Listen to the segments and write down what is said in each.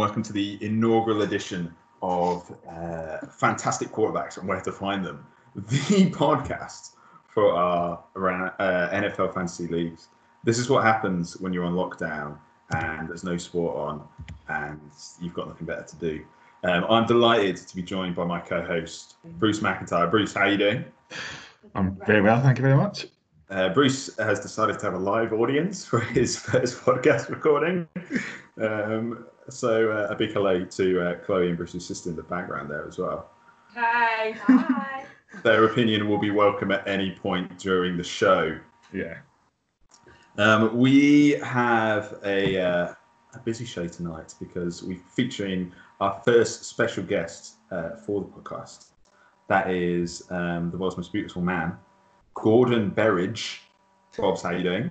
Welcome to the inaugural edition of uh, Fantastic Quarterbacks and Where to Find Them, the podcast for our around, uh, NFL fantasy leagues. This is what happens when you're on lockdown and there's no sport on and you've got nothing better to do. Um, I'm delighted to be joined by my co-host Bruce McIntyre. Bruce, how are you doing? I'm very well, thank you very much. Uh, Bruce has decided to have a live audience for his first podcast recording. Um, so uh, a big hello to uh, Chloe and Bruce's sister in the background there as well. Hi. Hi. Their opinion will be welcome at any point during the show. Yeah. Um, we have a, uh, a busy show tonight because we're featuring our first special guest uh, for the podcast. That is um, the world's most beautiful man, Gordon Berridge. Bobbs, how you doing?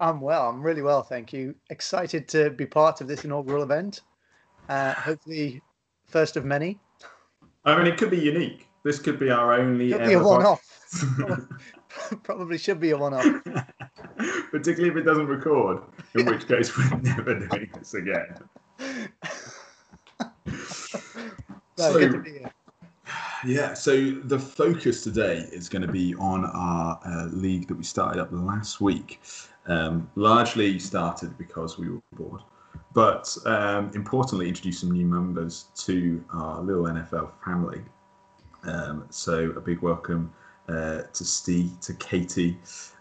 I'm well. I'm really well, thank you. Excited to be part of this inaugural event. Uh, hopefully, first of many. I mean, it could be unique. This could be our only. Could be a one-off. Probably should be a one-off. Particularly if it doesn't record, in which case we're never doing this again. No, So- good to be here. Yeah, so the focus today is going to be on our uh, league that we started up last week. Um, largely started because we were bored, but um, importantly, introduced some new members to our little NFL family. Um, so a big welcome uh, to Steve, to Katie,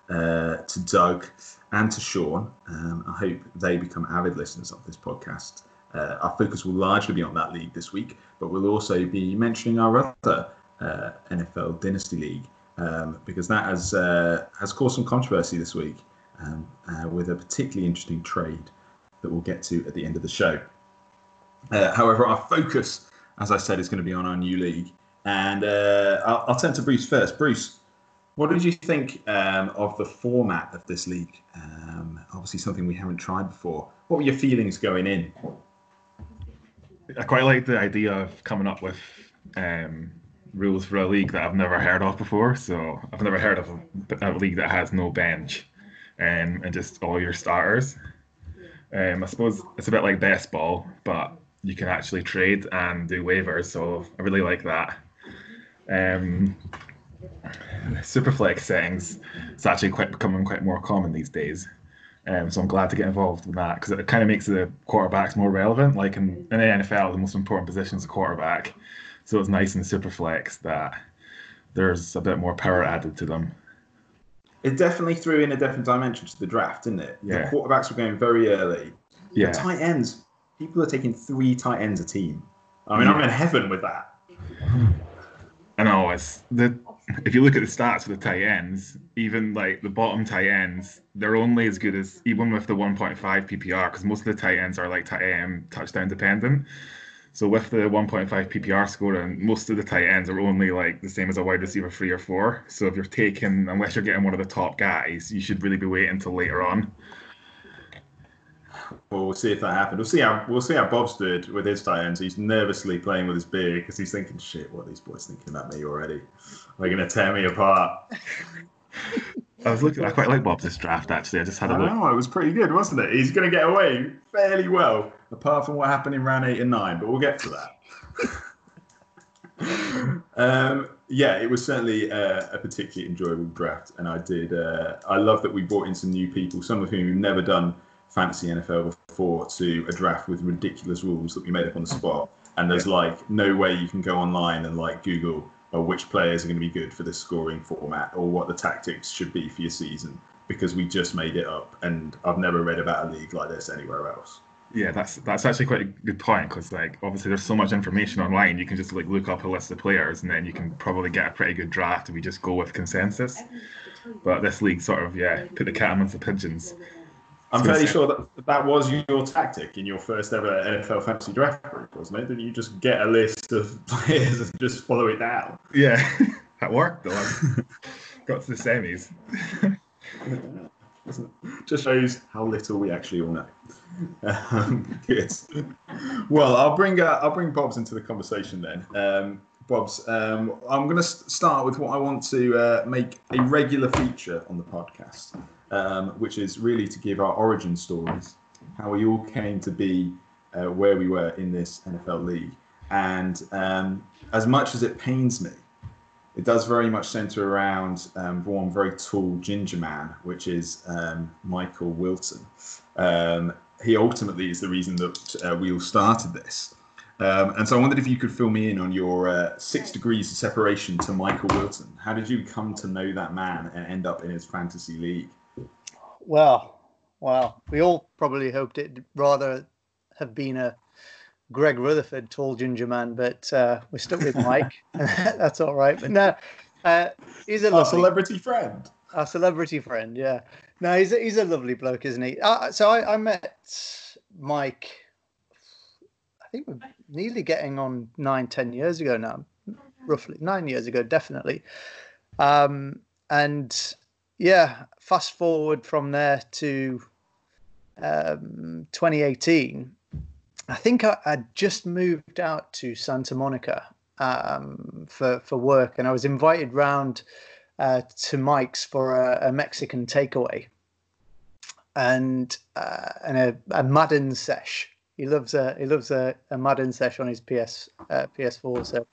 uh, to Doug, and to Sean. Um, I hope they become avid listeners of this podcast. Uh, our focus will largely be on that league this week, but we'll also be mentioning our other uh, NFL Dynasty League um, because that has uh, has caused some controversy this week um, uh, with a particularly interesting trade that we'll get to at the end of the show. Uh, however, our focus, as I said, is going to be on our new league, and uh, I'll, I'll turn to Bruce first. Bruce, what did you think um, of the format of this league? Um, obviously, something we haven't tried before. What were your feelings going in? I quite like the idea of coming up with um, rules for a league that I've never heard of before. So I've never heard of a, a league that has no bench um, and just all your starters. Um, I suppose it's a bit like baseball, but you can actually trade and do waivers. So I really like that. Um, Superflex settings, it's actually quite becoming quite more common these days. Um, so I'm glad to get involved with that because it kind of makes the quarterbacks more relevant. Like in, in the NFL, the most important position is a quarterback. So it's nice in Superflex that there's a bit more power added to them. It definitely threw in a different dimension to the draft, didn't it? Yeah. The quarterbacks were going very early. Yeah. The tight ends, people are taking three tight ends a team. I mean, I'm in heaven with that. I know it's the if you look at the stats for the tight ends, even like the bottom tight ends, they're only as good as even with the 1.5 PPR because most of the tight ends are like t- um, touchdown dependent. So with the 1.5 PPR score, and most of the tight ends are only like the same as a wide receiver three or four. So if you're taking, unless you're getting one of the top guys, you should really be waiting until later on. Well, we'll see if that happens. We'll see how we'll see how Bob's did with his tight ends. He's nervously playing with his beard because he's thinking, "Shit, what are these boys thinking about me already? They're gonna tear me apart." I was looking, I quite like Bob's draft actually. I just had a I look. know it was pretty good, wasn't it? He's gonna get away fairly well, apart from what happened in round eight and nine. But we'll get to that. um, yeah, it was certainly uh, a particularly enjoyable draft, and I did. Uh, I love that we brought in some new people, some of whom have never done fantasy NFL before, to a draft with ridiculous rules that we made up on the spot. And there's like no way you can go online and like Google uh, which players are going to be good for this scoring format or what the tactics should be for your season because we just made it up. And I've never read about a league like this anywhere else. Yeah, that's that's actually quite a good point because like obviously there's so much information online. You can just like look up a list of players and then you can probably get a pretty good draft if you just go with consensus. But this league sort of yeah put the cat amongst the pigeons. I'm fairly say- sure that that was your tactic in your first ever NFL fantasy draft group, wasn't it? Didn't you just get a list of players and just follow it down? Yeah, that worked though. Got to the semis. Just shows how little we actually all know. Um, good. Well, I'll bring uh, I'll bring Bob's into the conversation then. Um, Bob's, um, I'm going to start with what I want to uh, make a regular feature on the podcast, um, which is really to give our origin stories how we all came to be uh, where we were in this NFL league. And um, as much as it pains me, it does very much center around um, one very tall ginger man, which is um, Michael Wilson. Um, he ultimately is the reason that uh, we all started this. Um, and so I wondered if you could fill me in on your uh, six degrees of separation to Michael Wilson. How did you come to know that man and end up in his fantasy league? Well, well, we all probably hoped it'd rather have been a Greg Rutherford, tall ginger man, but uh, we're stuck with Mike. That's all right. But no, uh, he's a Our lovely, celebrity friend. our celebrity friend. Yeah, no, he's a, he's a lovely bloke, isn't he? Uh, so I, I met Mike. I think we're nearly getting on nine, ten years ago now, roughly nine years ago, definitely. Um, and yeah, fast forward from there to um, 2018. I think I, I just moved out to Santa Monica um, for for work, and I was invited round uh, to Mike's for a, a Mexican takeaway and uh, and a, a Madden sesh. He loves a he loves a, a Madden sesh on his PS uh, PS4. So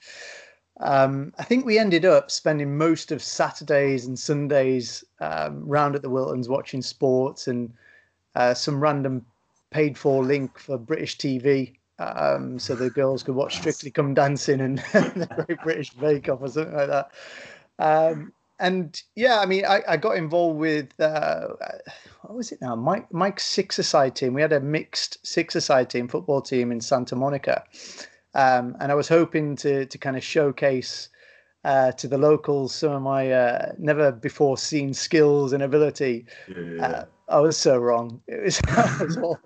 um, I think we ended up spending most of Saturdays and Sundays um, round at the Wilsons watching sports and uh, some random paid for link for British TV. Um, so the girls could watch Strictly Come Dancing and the Great British Bake Off or something like that. Um, and yeah, I mean, I, I got involved with uh, what was it now? Mike Mike's six-a-side team. We had a mixed six-a-side team football team in Santa Monica, um, and I was hoping to to kind of showcase uh, to the locals some of my uh, never before seen skills and ability. Yeah. Uh, I was so wrong. It was, I, was all,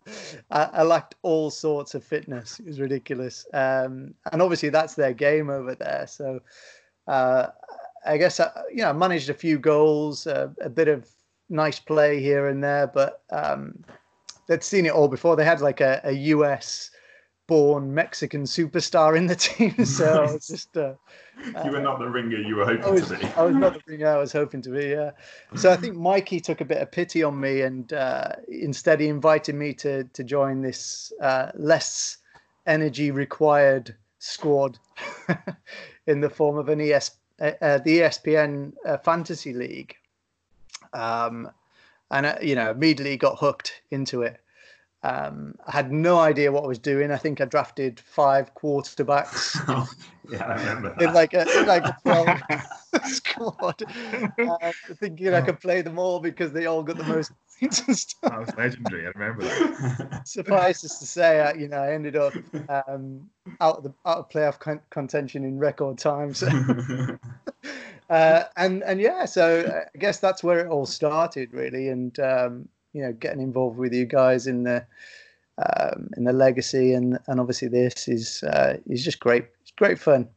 I, I lacked all sorts of fitness. It was ridiculous. Um, and obviously, that's their game over there. So uh, I guess I, you know, I managed a few goals, uh, a bit of nice play here and there, but um, they'd seen it all before. They had like a, a US born Mexican superstar in the team, so I was just. Uh, you were not the ringer you were hoping I was, to be. I was not the ringer I was hoping to be. Yeah. So I think Mikey took a bit of pity on me, and uh, instead he invited me to to join this uh, less energy required squad in the form of an ES uh, uh, the ESPN uh, Fantasy League. Um, and uh, you know, immediately got hooked into it. Um, I had no idea what I was doing. I think I drafted five quarterbacks yeah, I remember in like a in like a 12 squad, uh, thinking I could play them all because they all got the most points and stuff. That was legendary. I remember that. Suffice to say, uh, you know, I ended up um, out of the out of playoff con- contention in record time. So, uh, and and yeah, so uh, I guess that's where it all started, really, and um, you know, getting involved with you guys in the um, in the legacy, and and obviously this is uh, is just great. It's great fun.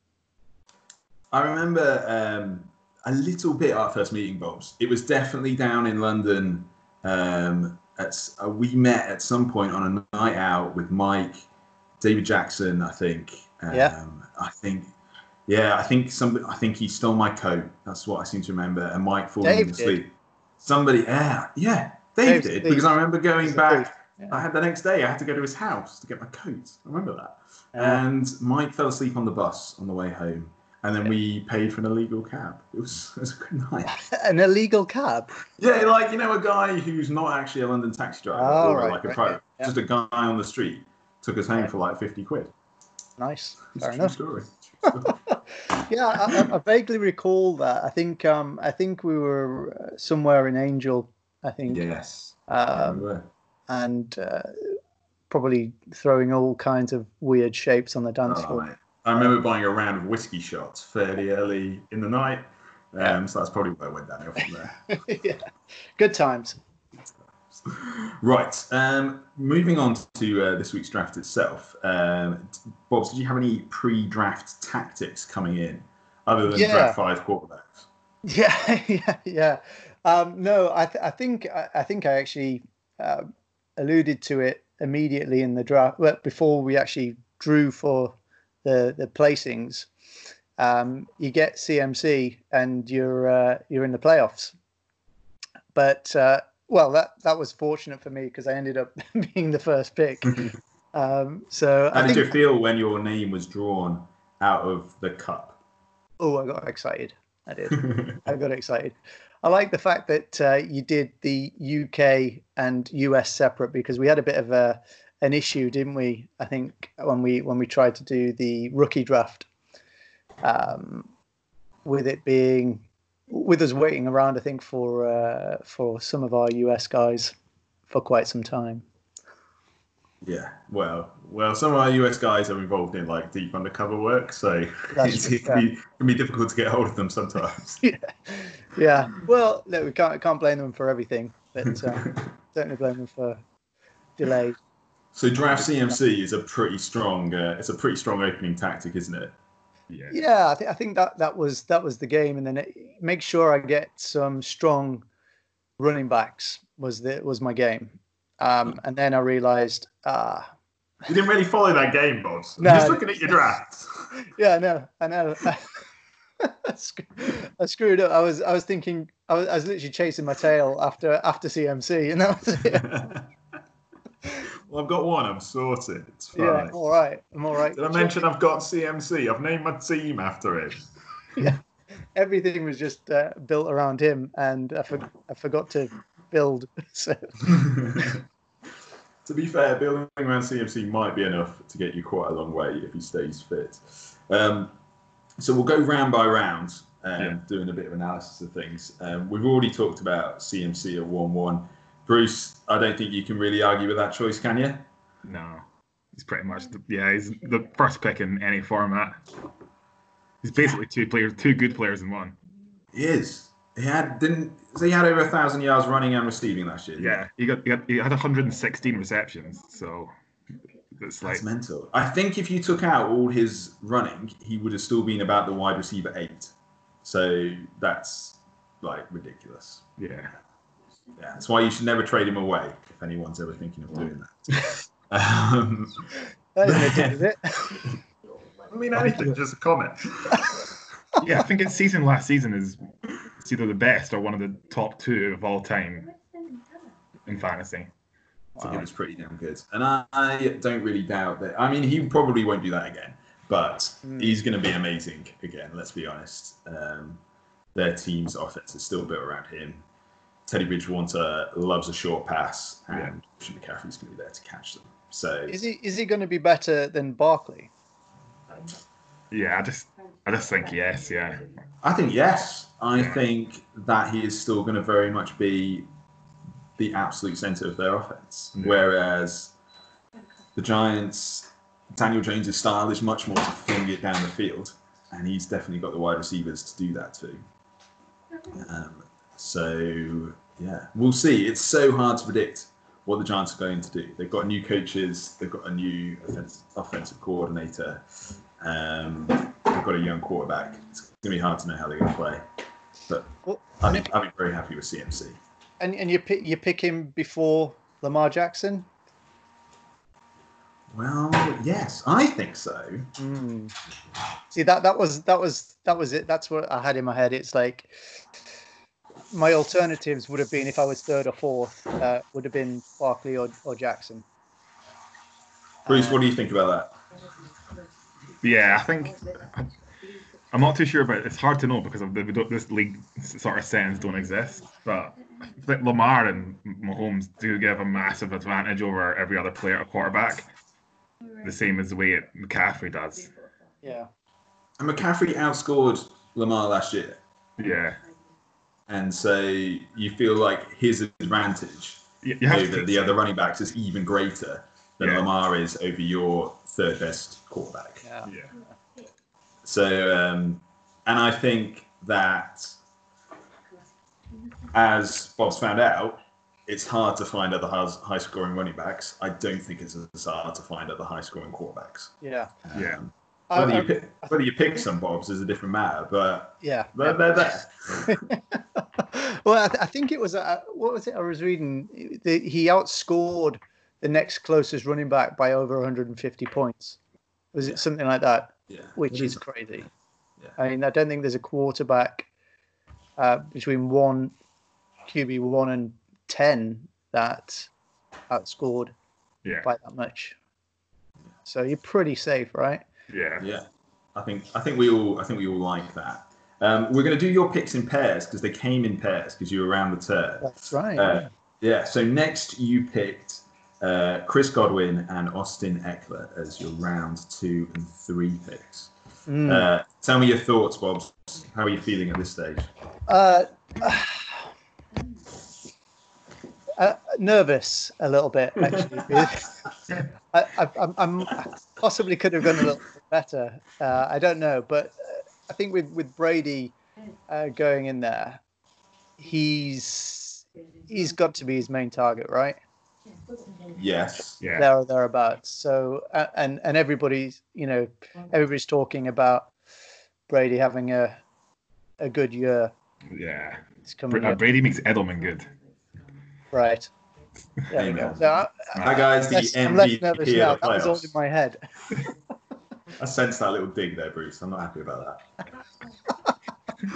I remember um, a little bit our first meeting, Bobbs. It was definitely down in London. Um, at, uh, we met at some point on a night out with Mike, David Jackson, I think. Um, Yeah. I think. Yeah, I think somebody. I think he stole my coat. That's what I seem to remember. And Mike falling Dave did. asleep. Somebody. Yeah, yeah. Dave Dave did did. because I remember going He's back. Yeah. I had the next day. I had to go to his house to get my coat. I remember that. Yeah. And Mike fell asleep on the bus on the way home, and then we paid for an illegal cab. It was it was a good night. An illegal cab. Yeah, like you know, a guy who's not actually a London taxi driver, Oh, or right, like a right, private, yeah. just a guy on the street took us home Right. for like fifty quid. Nice. It's Fair enough. story. yeah, I, I- I vaguely recall that. I think um, I think we were uh, somewhere in Angel. I think, yes. Um, remember. and uh, probably throwing all kinds of weird shapes on the dance Oh, floor. mate. I remember buying a round of whiskey shots fairly early in the night. Um, so that's probably where I went downhill from there. yeah, good times. Right. Um, moving on to uh, this week's draft itself. Um, Bobbs, did you have any pre-draft tactics coming in, other than Yeah. draft five quarterbacks? Yeah, yeah, yeah. Um, no, I, th- I think I, I think I actually uh, alluded to it immediately in the draft, well, before we actually drew for the the placings. Um, you get CMC and you're uh, you're in the playoffs. But uh, well, that that was fortunate for me because I ended up being the first pick. um, so How I did think, you feel when your name was drawn out of the cup? oh, I got excited. I did. I got excited. I like the fact that uh, you did the UK and US separate because we had a bit of a an issue, didn't we? I think when we when we tried to do the rookie draft, um, with it being with us waiting around, I think for uh, for some of our US guys for quite some time. Yeah, well, well, some of our US guys are involved in like deep undercover work, so That's it's, true, it can be, can be difficult to get hold of them sometimes. Yeah. yeah, Well, look, we can't can't blame them for everything, but um, certainly blame them for delays. so draft CMC is a pretty strong, uh, it's a pretty strong opening tactic, isn't it? Yeah. Yeah, I think I think that that was that was the game, and then it, make sure I get some strong running backs was the was my game, um, and then I realised, ah, You didn't really follow that game, Bobbs. I'm No, just looking at your draft. yeah, no, I know. I sc- I screwed up. I was I was thinking I was, I was literally chasing my tail after after CMC, and that was it. well, I've got one. I'm sorted. It's fine. yeah, all right, I'm all right. Did I mention I've got CMC? I've named my team after it. Yeah. Everything was just uh, built around him, and I, for- I forgot to build. So to be fair, building around CMC might be enough to get you quite a long way if he stays fit. Um, so we'll go round by round, um, Yeah. doing a bit of analysis of things. Um, we've already talked about CMC at 1 1. Bruce, I don't think you can really argue with that choice, can you? No, he's pretty much the, yeah. He's the first pick in any format. He's basically two players, two good players in one. He is. He had didn't so he had over a thousand yards running and receiving last year. Yeah, he got he, got, he had 116 receptions, so it's like That's mental. I think if you took out all his running, he would have still been about the wide receiver eight. So that's like ridiculous. yeah, Yeah, that's why you should never trade him away if anyone's ever thinking of doing that. um, that isn't it, is it? I mean, anything, just a comment. yeah. I think his season last season is it's either the best or one of the top two of all time in fantasy. I think it was pretty damn good. And I, I don't really doubt that. I mean, he probably won't do that again, but Mm. he's going to be amazing again, let's be honest. Um, their team's offense is still built around him. Teddy Bridgewater loves a short pass, and Yeah. Christian McCaffrey's going to be there to catch them. So, Is he is he going to be better than Barkley? Yeah, I just I just think yes, yeah, I think yes. I think that he is still going to very much be the absolute center of their offense. Yeah. Whereas the Giants, Daniel Jones' style is much more to fling it down the field, and he's definitely got the wide receivers to do that too. Um, so yeah, we'll see. It's so hard to predict what the Giants are going to do. They've got new coaches. They've got a new offensive, offensive coordinator. Um, they've got a young quarterback. It's going to be hard to know how they're going to play. But Well, I'd be, I'd be very happy with CMC. And and you pick you pick him before Lamar Jackson. Well, yes, I think so. Hmm. See that that was that was that was it. That's what I had in my head. It's like my alternatives would have been if I was third or fourth, uh, would have been Barkley or, or Jackson. Bruce, Uh, what do you think about that? Yeah. I think I'm not too sure, but it's hard to know because of the, this league sort of settings don't exist. But I think Lamar and Mahomes do give a massive advantage over every other player at quarterback, the same as the way it, McCaffrey does. Yeah. And McCaffrey outscored Lamar last year, Yeah, and so you feel like his advantage you, you have over think the other running backs is even greater than Yeah. Lamar is over your third best quarterback. Yeah. Yeah, So, um, and I think that as Bob's found out, it's hard to find other high scoring running backs. I don't think it's as hard to find other high scoring quarterbacks. Yeah. Yeah. Um, I- whether, I- you pick, whether you pick some Bobbs is a different matter, but yeah. they're, they're there. well, I, th- I think it was uh, what was it I was reading? The, he outscored the next closest running back by over 150 points. Was it something like that? Yeah. Which is crazy. Yeah. I mean, I don't think there's a quarterback uh, between one QB one and ten that outscored Yeah. by that much. So you're pretty safe, right? Yeah. Yeah, I think I think we all I think we all like that. Um, we're going to do your picks in pairs because they came in pairs because you were around the turn. That's right. Uh, yeah. So next you picked uh, Chris Godwin and Austin Ekeler as your round two and three picks. Mm. Uh, tell me your thoughts, Bob. How are you feeling at this stage? Uh, uh, nervous a little bit actually. I, I, I'm, I'm possibly could have gone a little bit better. Uh, I don't know, but uh, I think with with Brady uh, going in there, he's he's got to be his main target, right? Yes. Yeah. There or thereabouts. So uh, and and everybody's you know everybody's talking about Brady having a a good year. Yeah. It's coming Br- uh. Brady makes Edelman good. right. There we go. Amen. So I, That guy's the Yes, I'm less MVP nervous of now. the That was all in my head. I sense that little dig there, Bruce. I'm not happy about that.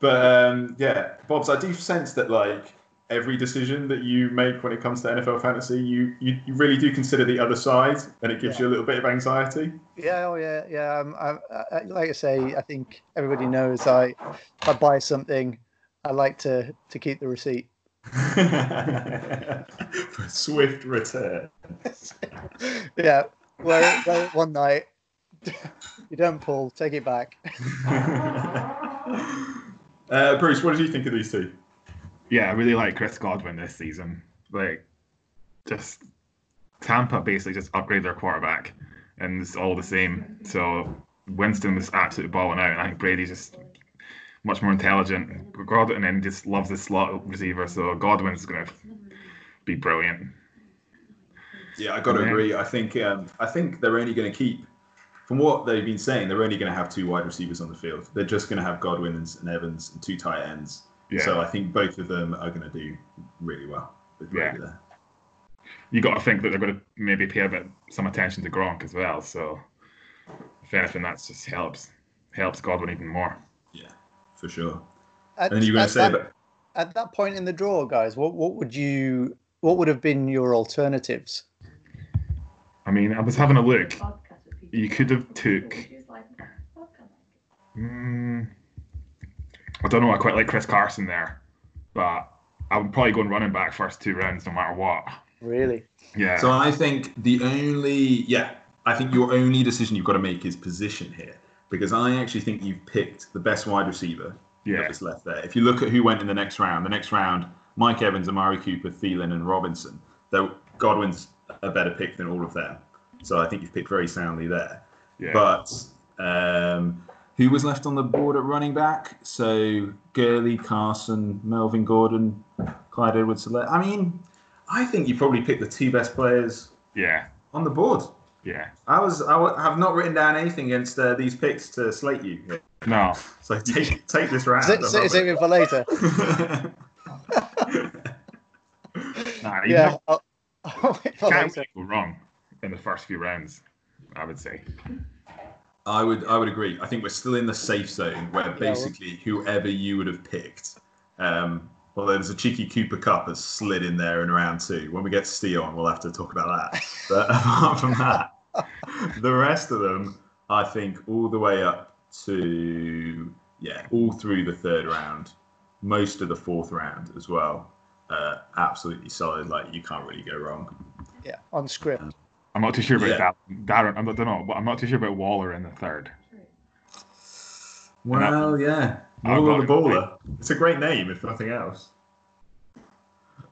but um, yeah, Bob's, I do sense that like every decision that you make when it comes to NFL fantasy, you you, you really do consider the other side, and it gives Yeah. you a little bit of anxiety. Yeah, oh yeah, yeah. I'm, I, I- like I say, I think everybody knows I, if I buy something, I like to to keep the receipt. For swift return. yeah, well, it one night. you don't pull, take it back. uh, Bruce, what did you think of these two? Yeah, I really like Chris Godwin this season. Like, just Tampa basically just upgraded their quarterback, and it's all the same. So Winston was absolutely balling out, and I think Brady's just much more intelligent. Godwin then just loves the slot receiver, so Godwin's going to be brilliant. Yeah, I got to Yeah. agree. I think um, I think they're only going to keep, from what they've been saying, they're only going to have two wide receivers on the field. They're just going to have Godwin and, and Evans and two tight ends. Yeah, So I think both of them are going to do really well. With Yeah. Brady there. you got to think that they're going to maybe pay a bit some attention to Gronk as well. So if anything, that just helps helps Godwin even more. Yeah, for sure. At, And you were going to say that, about at that point in the draw, guys, what what would you what would have been your alternatives? I mean, I was having a look. You could have took. Mm, I don't know. I quite like Chris Carson there, but I would probably go and running back first two rounds no matter what. Really? Yeah. So I think the only, yeah, I think your only decision you've got to make is position here. Because I actually think you've picked the best wide receiver yeah. that was left there. If you look at who went in the next round, the next round, Mike Evans, Amari Cooper, Thielen, and Robinson, though Godwin's a better pick than all of them. So I think you've picked very soundly there. Yeah. But um, who was left on the board at running back? So Gurley, Carson, Melvin Gordon, Clyde edwards I mean, I think you probably picked the two best players yeah. on the board. Yeah. I was I w- have not written down anything against uh, these picks to slate you. No. So take take this round. Save, I save, it for later. it. Nah, you Yeah. yeah. I'll, I'll wait for can't later. go wrong in the first few rounds. I would say. I would I would agree. I think we're still in the safe zone where basically whoever you would have picked. Um, well, there's a cheeky Cooper Kupp has slid in there in round two. When we get Steve on, we'll have to talk about that. But apart from that, the rest of them, I think, all the way up to yeah, all through the third round, most of the fourth round as well. Uh, absolutely solid. Like you can't really go wrong. Yeah, on script. I'm not too sure about Yeah. that. Darren, I don't know, but I'm not too sure about Waller in the third. Well, yeah, I've Waller the got it. Baller. It's a great name, if nothing else.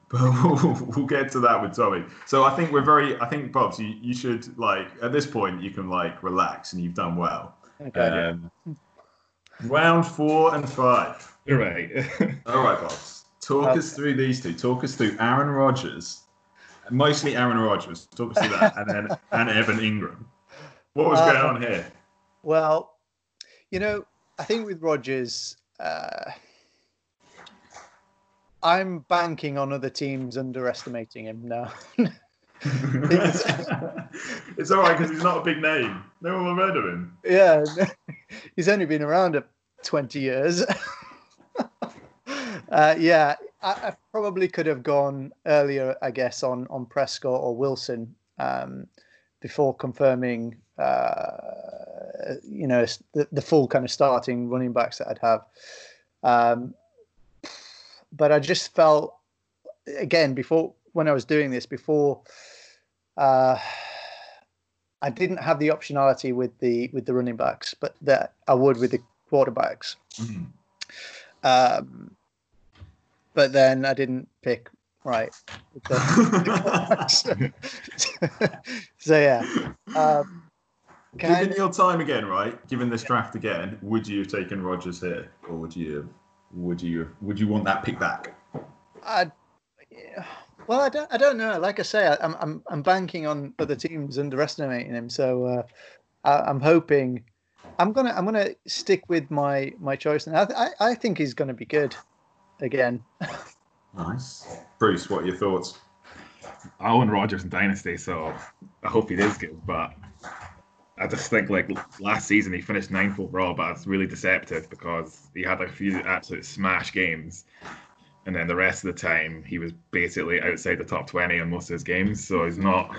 But we'll, we'll get to that with Tommy. So I think we're very. I think Bobbs, you, you should like at this point you can like relax and you've done well. Okay. Um, round four and five. You're right. All right, Bobbs. Talk Okay. us through these two. Talk us through Aaron Rodgers, mostly Aaron Rodgers. Through that, and then and Evan Engram. What was Uh, going on here? Well, you know, I think with Rodgers, uh, I'm banking on other teams underestimating him now. it's all right because he's not a big name. No one will heard of him. yeah, he's only been around a 20 years. uh, yeah, I, I probably could have gone earlier, I guess, on on Prescott or Wilson um, before confirming, uh, you know, the, the full kind of starting running backs that I'd have. Um, but I just felt, again, before when I was doing this, before uh, I didn't have the optionality with the with the running backs, but that I would with the quarterbacks. Mhm. Um, but then I didn't pick right. the- so yeah, um, Given of, your time again, right? Given this draft again, would you have taken Rodgers here, or would you would you would you want that pick back? I, yeah, well, I don't, I don't know. Like I say, I, I'm, I'm, I'm banking on other teams underestimating him. So uh, I, I'm hoping. I'm gonna, I'm gonna stick with my my choice, and I, th- I, I think he's gonna be good again. Nice, Bruce. What are your thoughts? I own Rodgers in Dynasty, so I hope he is good. But I just think like last season he finished ninth overall, but it's really deceptive because he had like a few absolute smash games, and then the rest of the time he was basically outside the top twenty on most of his games. So he's not.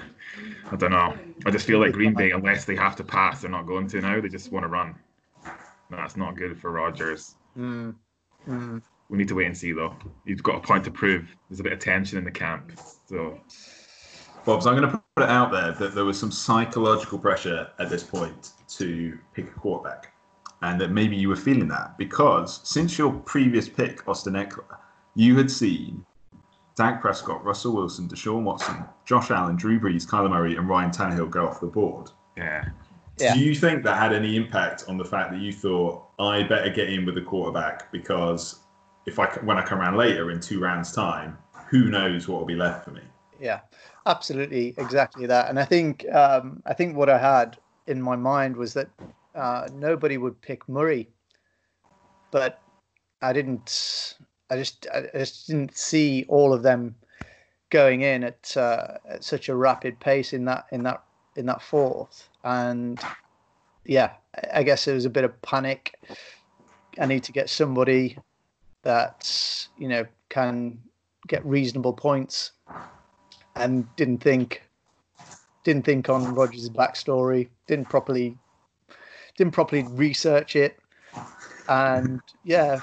I don't know. I just feel like Green Bay, unless they have to pass, they're not going to now. They just want to run. That's not good for Rodgers. Mm. Mm. We need to wait and see though. He's got a point to prove. There's a bit of tension in the camp, so Bobbs, I'm going to put it out there that there was some psychological pressure at this point to pick a quarterback, and that maybe you were feeling that because since your previous pick, Austin Ekeler, you had seen Dak Prescott, Russell Wilson, Deshaun Watson, Josh Allen, Drew Brees, Kyler Murray, and Ryan Tannehill go off the board. yeah. Yeah. Do you think that had any impact on the fact that you thought I better get in with the quarterback because if I when I come around later in two rounds time, who knows what will be left for me? Yeah, absolutely, exactly that. And I think um, I think what I had in my mind was that uh, nobody would pick Murray, but I didn't. I just I just didn't see all of them going in at, uh, at such a rapid pace in that in that in that fourth. And yeah, I- I guess it was a bit of panic. I need to get somebody that you know can get reasonable points and didn't think didn't think on Rodgers' backstory, didn't properly didn't properly research it, and yeah,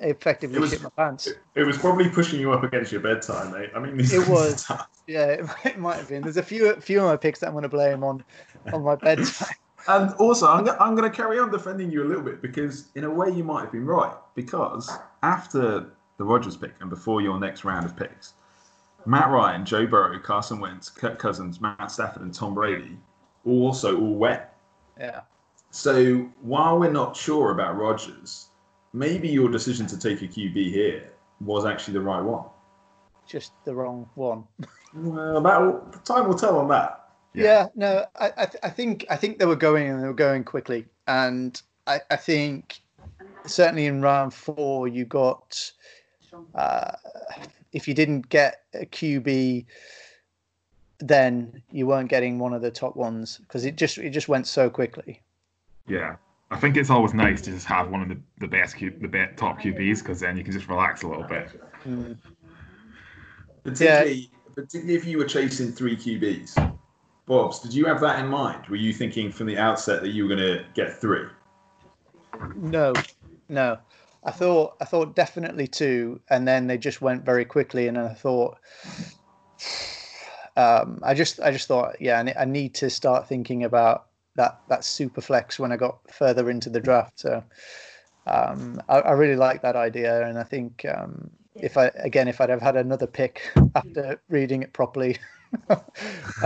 effectively It was- shit my pants. It, it was probably pushing you up against your bedtime, mate. I mean, it was. Yeah, it might, it might have been. There's a few few of my picks that I'm going to blame on on my bedtime. And also, I'm, go- I'm going to carry on defending you a little bit because, in a way, you might have been right. Because after the Rodgers pick and before your next round of picks, Matt Ryan, Joe Burrow, Carson Wentz, Kirk Cousins, Matt Stafford, and Tom Brady also all went. Yeah, So while we're not sure about Rodgers, maybe your decision to take a QB here was actually the right one. just the wrong one. Well, that time will tell on that. Yeah. Yeah, no, I I, th- I think I think they were going and they were going quickly, and I, I think certainly in round four you got uh, if you didn't get a QB, then you weren't getting one of the top ones because it just it just went so quickly. Yeah, I think it's always nice to just have one of the, the best Q, the be- top QBs because then you can just relax a little bit. Mm. Particularly, particularly if you were chasing three QBs. Bobbs, did you have that in mind? Were you thinking from the outset that you were going to get three? No, no. I thought I thought definitely two, and then they just went very quickly, and I thought. Um, I just, I just thought, yeah, I need to start thinking about that that super flex when I got further into the draft. So, um, I, I really like that idea, and I think um, if I again, if I'd have had another pick after reading it properly, I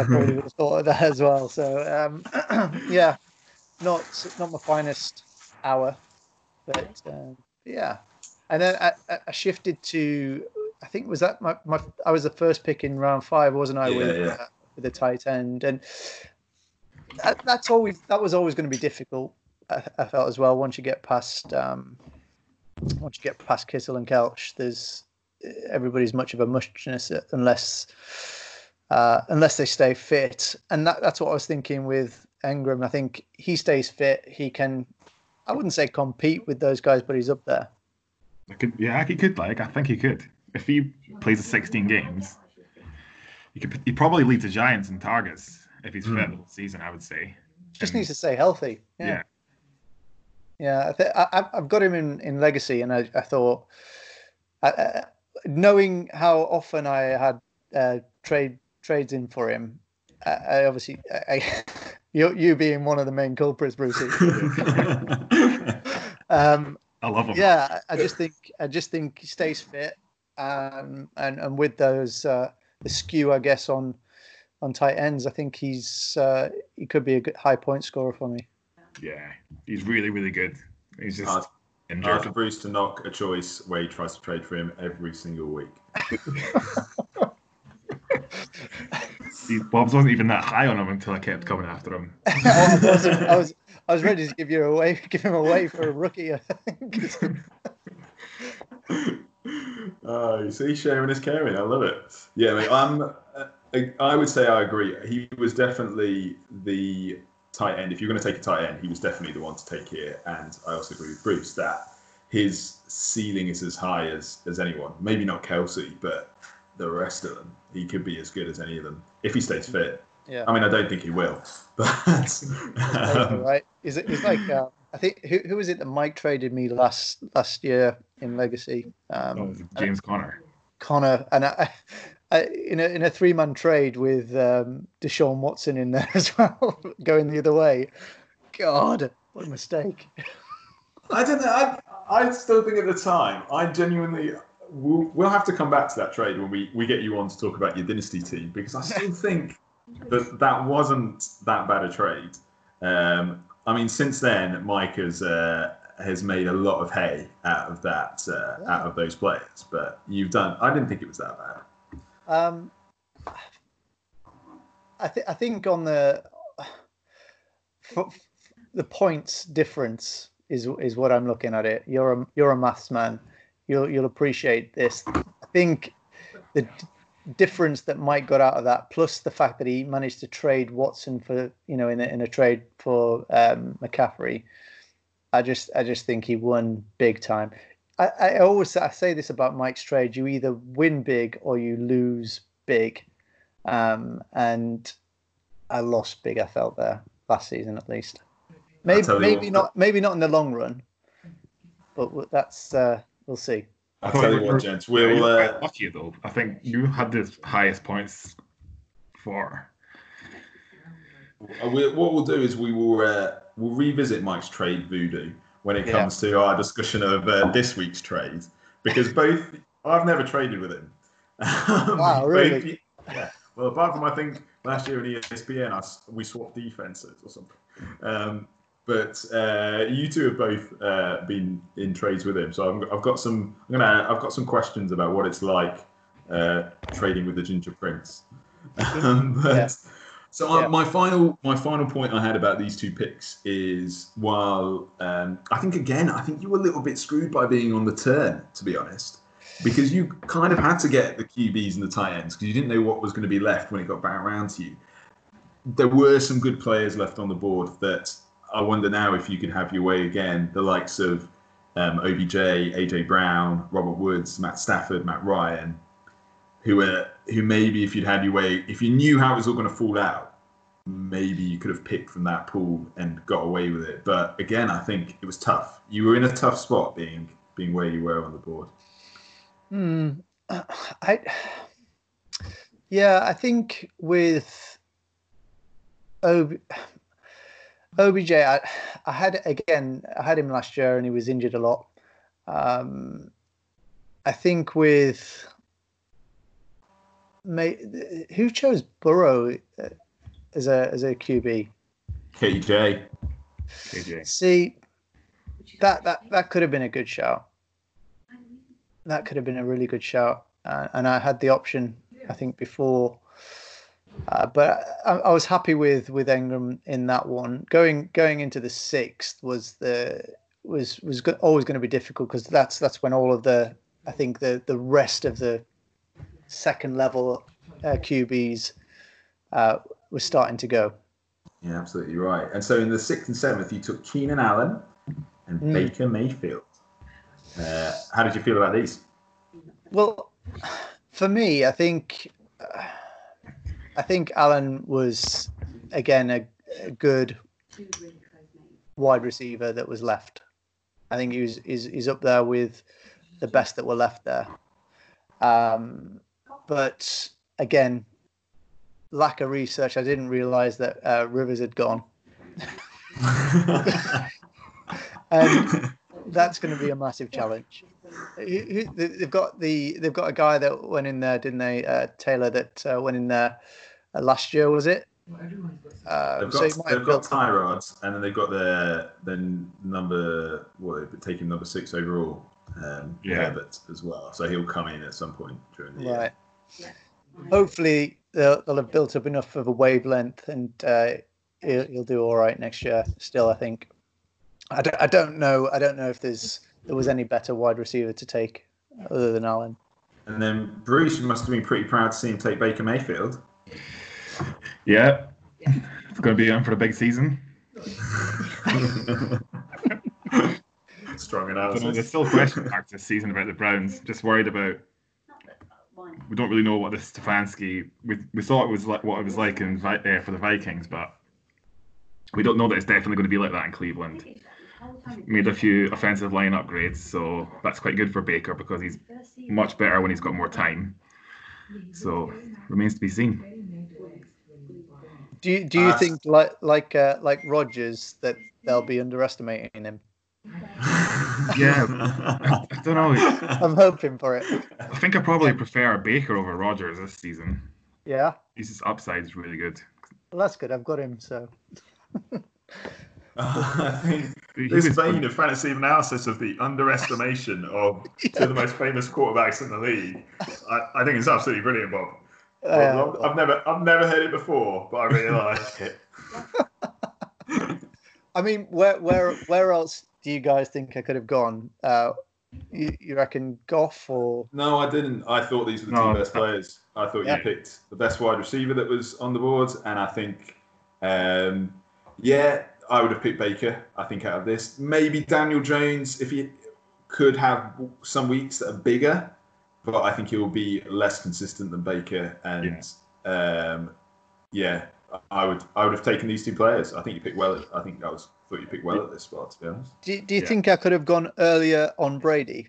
probably would have thought of that as well. So, um, yeah, not not my finest hour, but um, yeah. And then I, I- shifted to, I think was that my, my I was the first pick in round five, wasn't I? Yeah, with, yeah. Uh, with the tight end, and that, that's always that was always going to be difficult. I, I felt as well once you get past um, once you get past Kittle and Kelce, there's everybody's much of a muchness unless uh, unless they stay fit, and that, that's what I was thinking with Engram. I think he stays fit, he can. I wouldn't say compete with those guys, but he's up there. I could, yeah, he could like. I think he could. if he plays the 16 games, he could he probably leads the Giants in targets if he's fit Mm. the whole season. I would say. Just And- needs to stay healthy. Yeah. Yeah. Yeah, I th- I, I've- I've got him in, in legacy, and I, I thought, I, I, knowing how often I had uh, trade trades in for him, I, I obviously, I, I, you you being one of the main culprits, Brucey. Um, I love him. yeah, I I just think I just think he stays fit, um, and and with those uh, the skew, I guess on on tight ends, I think he's uh, he could be a good high point scorer for me. Yeah, he's really really good. He's just Hard, injured. hard for Bruce to knock a choice where he tries to trade for him every single week. He, Bob's wasn't even that high on him until I kept coming after him. I, wasn't, I was I was ready to give you away, give him away for a rookie. I think. oh, you see, sharing is caring. I love it. Yeah, mate, I'm. uh, I, I would say I agree. He was definitely the tight end. If you're going to take a tight end, he was definitely the one to take here. And I also agree with Bruce that his ceiling is as high as as anyone. Maybe not Kelce, but the rest of them, he could be as good as any of them if he stays fit. Yeah, I mean, I don't think he will, but um, right. Is it? It's like uh, I think who who was it that Mike traded me last last year in Legacy? Um, Oh, James Conner. Conner and I, I, in a in a three man trade with um, Deshaun Watson in there as well, going the other way. God, what a mistake! I don't know. I, I still think at the time, I genuinely. We'll, we'll have to come back to that trade when we, we get you on to talk about your dynasty team because I still think that that wasn't that bad a trade. Um, I mean, since then, Mike has uh, has made a lot of hay out of that uh, out of those players. But you've done. I didn't think it was that bad. Um, I think I think on the for, the points difference is is what I'm looking at it. You're a you're a maths man. You'll you'll appreciate this. I think the d- difference that Mike got out of that, plus the fact that he managed to trade Watson for you know in a, in a trade for um, McCaffrey. I just I just think he won big time. I, I always I say this about Mike's trade: you either win big or you lose big, um, and I lost big. I felt there last season at least. Maybe maybe not maybe not in the long run, but that's uh, we'll see. I'll thought tell you you what, gents. Yeah, We'll you're uh, lucky though. I think you had the highest points for. Uh, we, what we'll do is we will uh, we'll revisit Mike's trade voodoo when it Yeah. comes to our discussion of uh, this week's trade because both I've never traded with him. Um, Wow, really? you- yeah. Well, apart from I think last year in ESPN, I s we swapped defenses or something. Um, but uh, you two have both uh, been in trades with him, so I'm, I've got some. I'm gonna. I've got some questions about what it's like uh, trading with the Ginger Prince. Um, but, Yeah. So uh, Yeah. my final my final point I had about these two picks is while um, I think again I think you were a little bit screwed by being on the turn to be honest because you kind of had to get the QBs and the tight ends because you didn't know what was going to be left when it got back around to you. There were some good players left on the board that I wonder now if you could have your way again. The likes of um, OBJ, AJ Brown, Robert Woods, Matt Stafford, Matt Ryan, who were who maybe if you'd had your way, if you knew how it was all going to fall out, maybe you could have picked from that pool and got away with it. But again, I think it was tough. You were in a tough spot being being where you were on the board. Hmm. I yeah, I think with OB, OBJ, I, I had again, I had him last year and he was injured a lot. Um, I think with may, who chose Burrow uh, as a as a QB. KJ, KJ. See, that that that could have been a good shout. That could have been a really good shout, uh, and I had the option. I think before, uh, but I, I was happy with with Engram in that one. Going going into the sixth was the was was go- always going to be difficult because that's that's when all of the I think the the rest of the second level uh, QBs uh, was starting to go. yeah, absolutely right. And so in the sixth and seventh, you took Keenan Allen and Mm. Baker Mayfield. Uh, how did you feel about these? Well, For me, I think uh, I think Allen was again a, a good wide receiver that was left. I think he was he's, he's up there with the best that were left there. Um, but again, lack of research. I didn't realize that uh, Rivers had gone, and that's going to be a massive challenge. Who- who- They've got the they've got a guy that went in there, didn't they? Uh, Taylor that uh, went in there uh, last year, was it? Uh, They've got, he might they've got built- Tyrods, and then they've got their then number what they've taken number six overall, um, Yeah. Herbert as well. So he'll come in at some point during the year. Right. Hopefully, they'll, they'll have built up enough of a wavelength and uh, he'll, he'll do all right next year. Still, I think. I don't, I don't know. I don't know if there's there was any better wide receiver to take other than Allen. And then Bruce, must have been pretty proud to see him take Baker Mayfield. Yeah, it's going to be in for the big season. Strong But no, there's analysis. still question marks this season about the Browns. Just worried about. We don't really know what this Stefanski. We we thought it was like what it was like in Vi- uh, for the Vikings, but we don't know that it's definitely going to be like that in Cleveland. Made a few offensive line upgrades, so that's quite good for Baker because he's much better when he's got more time. So remains to be seen. Do you, do you Uh, think like like uh, like Rodgers that they'll be underestimating him? Yeah, I don't know. I'm hoping for it. I think I probably prefer Baker over Rodgers this season. Yeah, His upside is really good. well, that's good. I've got him. So I think He this vein of fantasy analysis of the underestimation of two of the most famous quarterbacks in the league, I, I think it's absolutely brilliant, Bob. uh, I've never, I've never heard it before, but I really like it. I mean, where where where else do you guys think I could have gone? Uh, you, you reckon Goff or No, I didn't. I thought these were the No. two best players. I thought Yeah. you picked the best wide receiver that was on the board, and I think, um, yeah, I would have picked Baker. I think out of this, maybe Daniel Jones if he could have some weeks that are bigger, but I think he will be less consistent than Baker. And um, yeah, I would I would have taken these two players. I think you picked well. I think I was thought you picked well at this spot. To be honest. do, do you Yeah. think I could have gone earlier on Brady?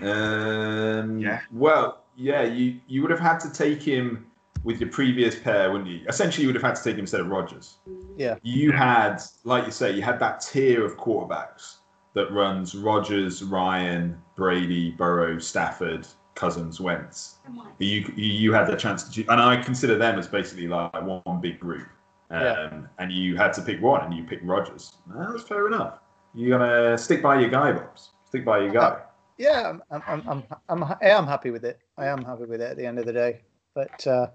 Um, Yeah. Well, yeah, you you would have had to take him with your previous pair, wouldn't you? Essentially, you would have had to take him instead of Rodgers. Yeah. You had, like you say, you had that tier of quarterbacks that runs Rodgers, Ryan, Brady, Burrow, Stafford, Cousins, Wentz. You you, you had the chance to, choo- and I consider them as basically like one big group. Um, Yeah. And you had to pick one, and you picked Rodgers. That's fair enough. You're gonna stick by your guy, Bobbs. Stick by your guy. Yeah, I'm I'm I'm I'm, I'm I am happy with it. I am happy with it at the end of the day. But uh,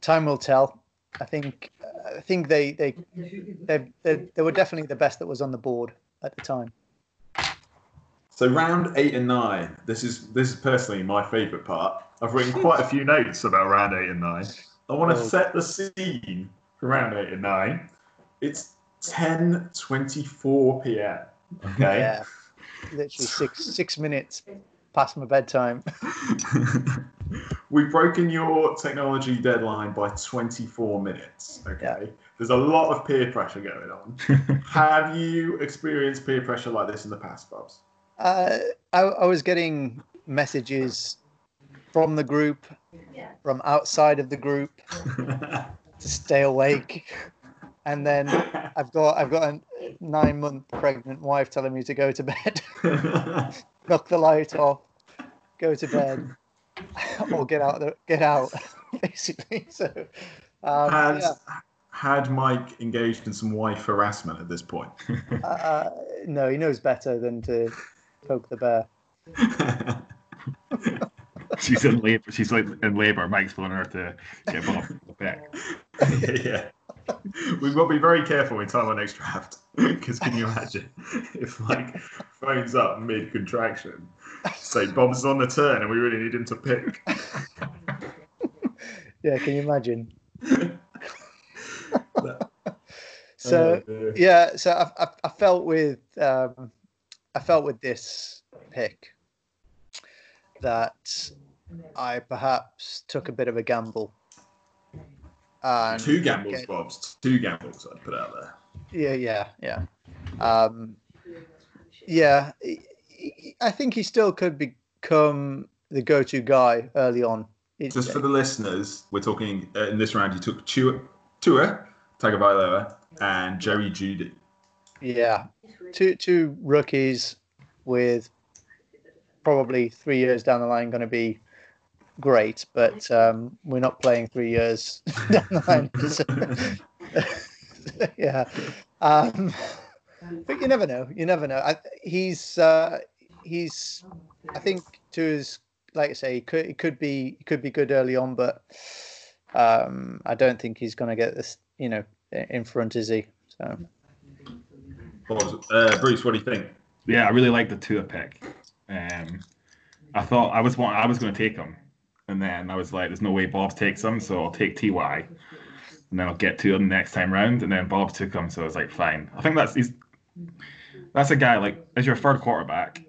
time will tell. I think I think they they they they, they were definitely the best that was on the board at the time. So round eight and nine. This is this is personally my favourite part. I've written quite a few notes about round eight and nine. I want to Oh. set the scene for round eight and nine. It's ten twenty four p.m. Okay. Yeah, literally six six minutes past my bedtime. We've broken your technology deadline by 24 minutes. Okay. There's a lot of peer pressure going on. Have you experienced peer pressure like this in the past, Bobbs? Uh, I, I was getting messages from the group, from outside of the group to stay awake, and then I've got I've got a nine month pregnant wife telling me to go to bed, knock the light off, go to bed, or get out the, get out, basically. So um, had, yeah, had Mike engaged in some wife harassment at this point? uh, no, he knows better than to poke the bear. she's in labor. She's like in labor. Mike's pulling her to get off the back. yeah. We've got to be very careful in time on next draft because can you imagine if like phones up mid contraction, say Bob's on the turn and we really need him to pick. Yeah, can you imagine? So Oh, yeah, so I, I, I felt with um, I felt with this pick. that I perhaps took a bit of a gamble. And Two gambles, get- Bobbs. Two gambles I'd put out there. Yeah, yeah, yeah. Um, yeah, I think he still could become the go-to guy early on. Just for the listeners, we're talking uh, in this round. You took Tua, Tua Tagovailoa, and Jerry Jeudy. yeah, two two rookies with probably three years down the line going to be great, but um, we're not playing three years down the line. So- yeah, um, but you never know. You never know. I, he's uh, he's. I think to his like I say, he could it could be it could be good early on, but um, I don't think he's going to get this. You know, in front, is he? So. Uh, Bruce, what do you think? Yeah, I really like the Tua pick. Um, I thought I was want, I was going to take him, and then I was like, "There's no way Bob takes him, so I'll take Ty, and then I'll get to him next time round." And then Bob took him, so I was like, "Fine." I think that's he's that's a guy like as your third quarterback.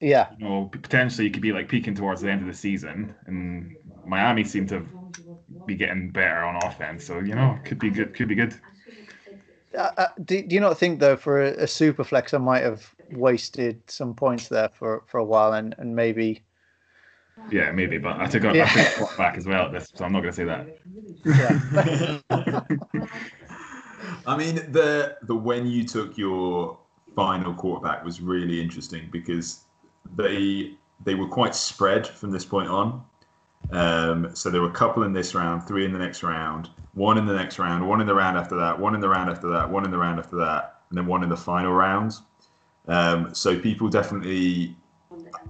Yeah, You know, potentially you could be like peaking towards the end of the season, and Miami seem to be getting better on offense. So you know, could be good. Could be good. Uh, uh, do, do you not think though for a, a super flex I might have wasted some points there for, for a while and, and maybe Yeah, maybe, but I took a, I Yeah. took a quarterback as well at this, so I'm not going to say that. yeah I mean, the the when you took your final quarterback was really interesting because they they were quite spread from this point on. Um, so there were a couple in this round, three in the next round, one in the next round, one in the round after that, one in the round after that, one in the round after that, and then one in the final round. Um, so people definitely,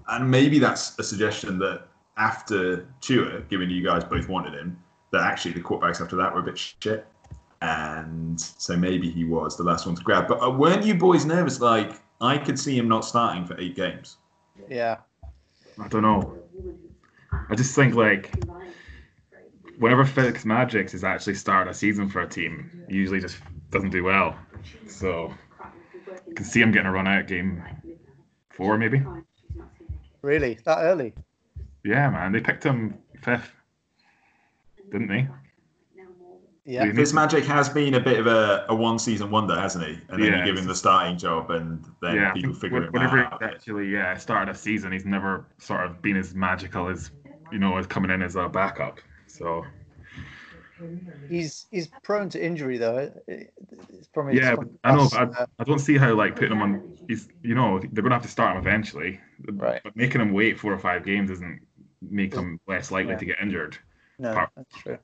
and maybe that's a suggestion that after Tua, given you guys both wanted him, that actually the quarterbacks after that were a bit shit and so maybe he was the last one to grab. But uh, weren't you boys nervous? Like I could see him not starting for eight games. yeah I don't know. I just think like whenever Fitzmagic is actually starting a season for a team, he usually just doesn't do well. So I can see him getting a run out game four maybe. Really that early Yeah, man, they picked him fifth, didn't they? yeah Yeah. Fitzmagic has been a bit of a, a one season wonder, hasn't he? And then Yeah. you give him the starting job, and then yeah, people figure when- him whenever out. he's actually yeah started a season, he's never sort of been as magical as you know as coming in as a backup. So he's he's prone to injury though it's from his Yeah, I know, past, but uh, I don't see how like putting him on. He's you know they're gonna have to start him eventually. Right. But making him wait four or five games doesn't make him less likely Yeah. to get injured. no part- that's true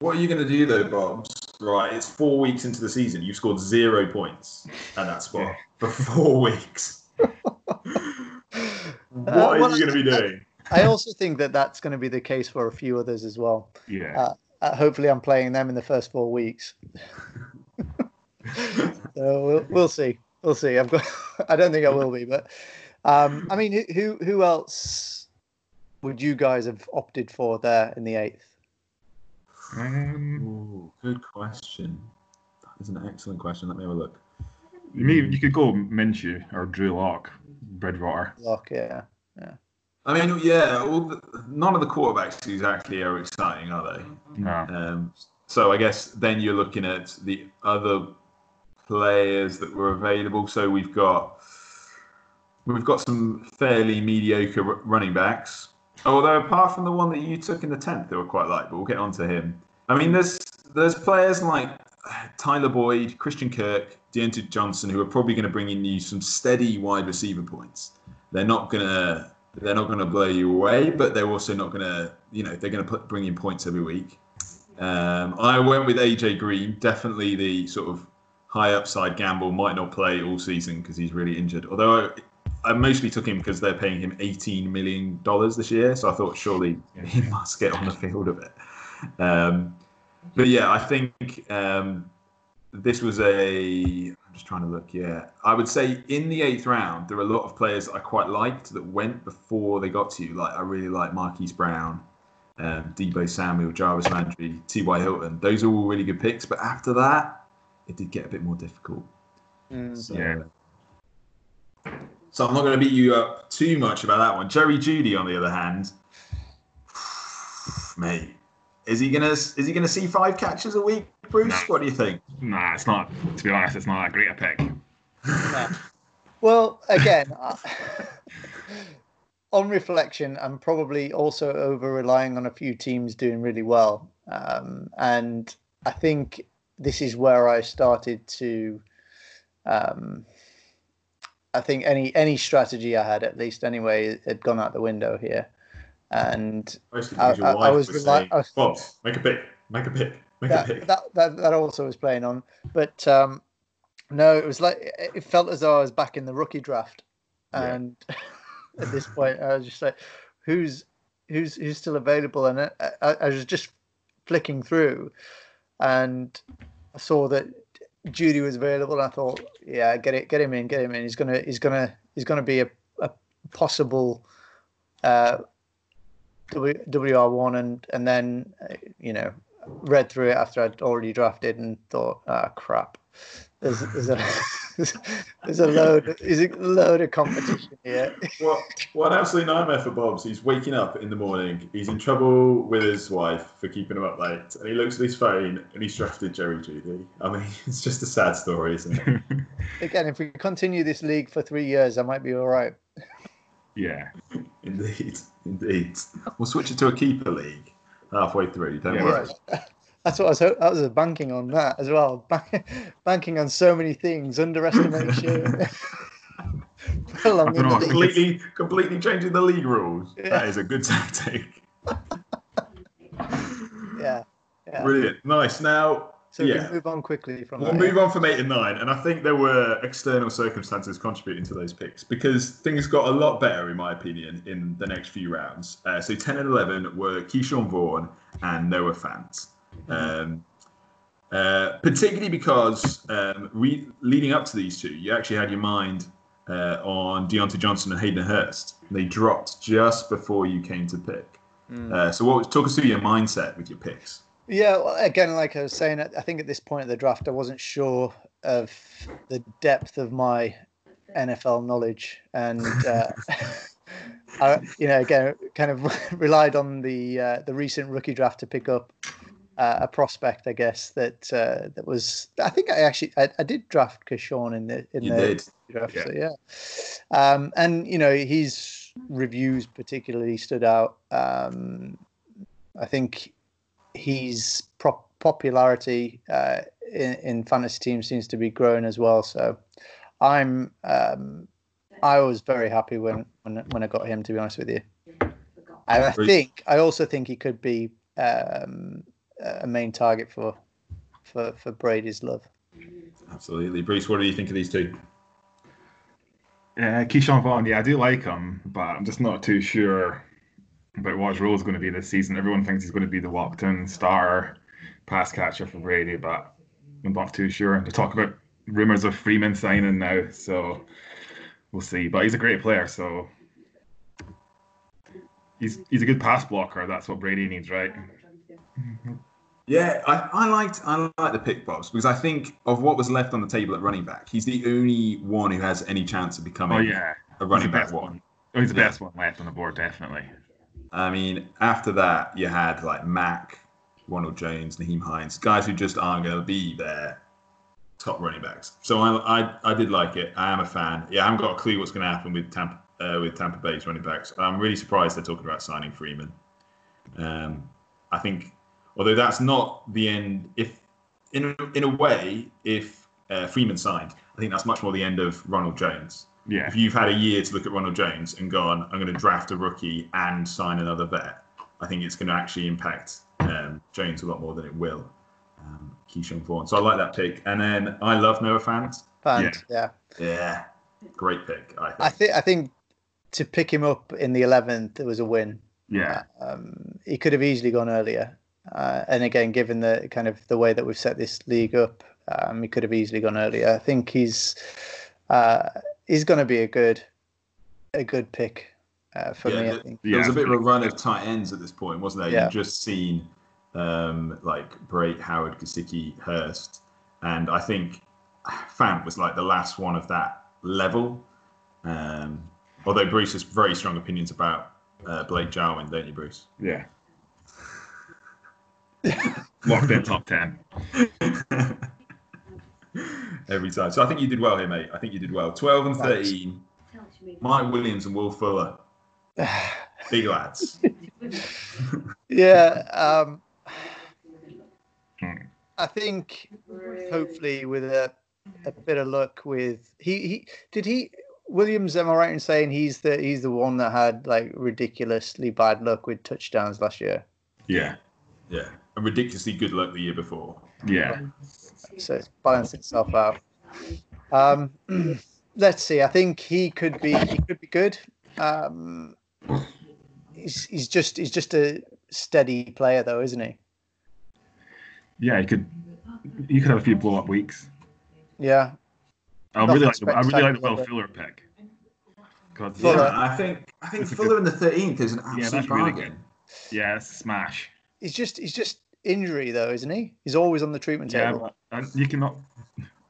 What are you going to do though, Bobbs? Right, it's four weeks into the season. You've scored zero points at that spot Yeah. for four weeks. what Uh, are well, you going to be doing? I also think that that's going to be the case for a few others as well Yeah. Uh, uh, hopefully I'm playing them in the first four weeks so we'll, we'll see we'll see I've got I don't think I will be but um I mean who- who who else would you guys have opted for there in the eighth um, Ooh, good question. That is an excellent question. Let me have a look. you may you could go Minshew or Drew Lock, Bridgewater. Lock yeah, yeah I mean, yeah, all the, none of the quarterbacks exactly are exciting, are they? No. Um, so I guess then you're looking at the other players that were available. So we've got we've got some fairly mediocre r- running backs. Although apart from the one that you took in the tenth, they were quite light. But we'll get on to him. I mean, there's there's players like Tyler Boyd, Christian Kirk, Diontae Johnson, who are probably going to bring in you some steady wide receiver points. They're not gonna they're not gonna blow you away, but they're also not gonna you know they're gonna put, bring in points every week. Um, I went with AJ Green, definitely the sort of high upside gamble. Might not play all season because he's really injured. Although I, I mostly took him because they're paying him 18 million dollars this year, so I thought surely he must get on the field a bit. Um, but yeah, I think um, this was a. I'm just trying to look. Yeah, I would say in the eighth round there are a lot of players I quite liked that went before they got to you. Like I really like Marquise Brown, um, Deebo Samuel, Jarvis Landry, T.Y. Hilton. Those are all really good picks. But after that, it did get a bit more difficult. Mm. So, Yeah. So I'm not going to beat you up too much about that one. Jerry Jeudy, on the other hand, mate, is he gonna is he gonna see five catches a week, Bruce? No. What do you think? Nah, it's not. To be honest, it's not that great a pick. No. Well, again, uh, on reflection, I'm probably also over relying on a few teams doing really well. Um, and I think this is where I started to. Um, I think any any strategy I had, at least anyway, had gone out the window here. And I- I- I was was rely- saying, was- Bobbs, make a pick, make a pick, make a that, pick. that, that that also was playing on. But um, no, it was like it felt as though I was back in the rookie draft, Yeah. and at this point I was just like, who's who's who's still available? And I, I, I was just flicking through, and I saw that Jeudy was available. And I thought, yeah, get it, get him in, get him in. He's gonna he's gonna he's gonna be a, a possible. Uh, WR1 and and then uh, you know read through it after I'd already drafted and thought, ah, crap. There's, there's a there's a load there's a load of competition here. What what an absolute nightmare for Bobbs. He's waking up in the morning. He's in trouble with his wife for keeping him up late, and he looks at his phone and he's drafted Jerry Jeudy. I mean, it's just a sad story, isn't it? Again, if we continue this league for three years, I might be all right. Yeah. indeed, indeed. We'll switch it to a keeper league halfway through. Don't Yeah, worry. That's what I was. ho- I was banking on that as well. Bank, banking on so many things. Underestimation. Prolonging know, the I. Completely, completely changing the league rules. Yeah. That is a good tactic. Yeah. Yeah. Brilliant, nice. Now, So we yeah. can move on quickly from We'll move on from eight and nine, and I think there were external circumstances contributing to those picks because things got a lot better, in my opinion, in the next few rounds. Uh, so ten and eleven were Ke'Shawn Vaughn and Noah Fant, um, uh, particularly because um, re- leading up to these two, you actually had your mind uh, on Diontae Johnson and Hayden Hurst. They dropped just before you came to pick. Mm. Uh, so, what was, talk us through your mindset with your picks? Yeah, well, again, like I was saying, I I think at this point of the draft, I wasn't sure of the depth of my NFL knowledge, and uh, I, you know, again, kind of relied on the uh, the recent rookie draft to pick up uh, a prospect, I guess that uh, that was. I think I actually I, I did draft Ke'Shawn in the in You the did. draft, Yeah. so yeah. Um, and you know, his reviews particularly stood out. Um, I think his prop- popularity uh, in, in fantasy teams seems to be growing as well. So I'm um, I was very happy when, when when I got him. To be honest with you, and I think I also think he could be um, a main target for for for Brady's love. Absolutely, Bruce. What do you think of these two? Uh, Ke'Shawn Vaughn, yeah, I do like him, but I'm just not too sure about what his role is going to be this season. Everyone thinks he's going to be the walked-in starter pass catcher for Brady, but I'm not too sure. To talk about rumors of Freeman signing now, so we'll see. But he's a great player, so he's he's a good pass blocker. That's what Brady needs, right? Yeah, I, I liked I like the pick Bobbs because I think of what was left on the table at running back, he's the only one who has any chance of becoming Oh yeah, a running back one. one. Oh, he's the Yeah. best one left on the board, definitely. I mean, after that, you had like Mac, Ronald Jones, Nyheim Hines, guys who just aren't going to be their top running backs. So I, I I did like it. I am a fan. Yeah, I haven't got a clue what's going to happen with Tampa uh, with Tampa Bay's running backs. I'm really surprised they're talking about signing Freeman. Um, I think, although that's not the end. If in in a way, if uh, Freeman signed, I think that's much more the end of Ronald Jones Yeah, if you've had a year to look at Ronald Jones and gone, I'm going to draft a rookie and sign another vet, I think it's going to actually impact um, Jones a lot more than it will um, Ke'Shawn Vaughn. So I like that pick. And then I love Noah Fant. Fant, yeah. Yeah, great pick. I think. I think I think to pick him up in the eleventh, it was a win. yeah, Um, he could have easily gone earlier, uh, and again, given the kind of the way that we've set this league up, um, he could have easily gone earlier. I think he's uh, he's going to be a good a good pick uh, for Yeah, me. I the- think. There was a bit of a run of tight ends at this point, wasn't there? Yeah. You've just seen um, like Brate, Howard, Gesicki, Hurst, and I think Fant was like the last one of that level. Um, although Bruce has very strong opinions about uh, Blake Jarwin, don't you, Bruce? Yeah. Locked in top 10. Every time. So I think you did well here, mate. I think you did well. 12 and Thanks. 13. Mike Williams and Will Fuller. Big lads. yeah. Um. I think hopefully with a, a bit of luck with he, he did he Williams am I right in saying he's the he's the one that had like ridiculously bad luck with touchdowns last year. Yeah. yeah. And ridiculously good luck the year before. Yeah. So it's balanced itself out. Um, let's see. I think he could be he could be good. Um, he's he's just he's just a steady player though, isn't he? Yeah, he could you could have a few blow up weeks. Yeah. I really like the, I really like the spectacular, Will but- Fuller pick. 'Cause- Fuller. Yeah, I think I think That's a Fuller in the 13th is an Yeah, absolute that's really bargain. Yeah, smash. He's just he's just injury though, isn't he? He's always on the treatment Yeah, table. and you cannot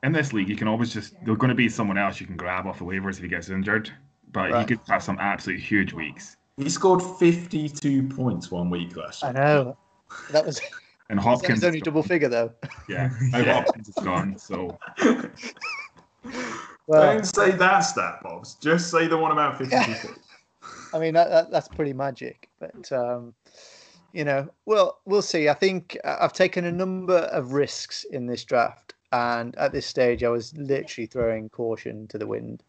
in this league. You can always just there's going to be someone else you can grab off the waivers if he gets injured. But Right. he could have some absolutely huge weeks. He scored 52 points one week last I know. That was And that Hopkins, was only double figure though. yeah, and Yeah. Hopkins is gone. So Well, Don't say that stat, Bobbs. Just say the one about 52. I mean that, that that's pretty magic. But um, you know, well, we'll see. I think uh, I've taken a number of risks in this draft, and at this stage, I was literally throwing caution to the wind.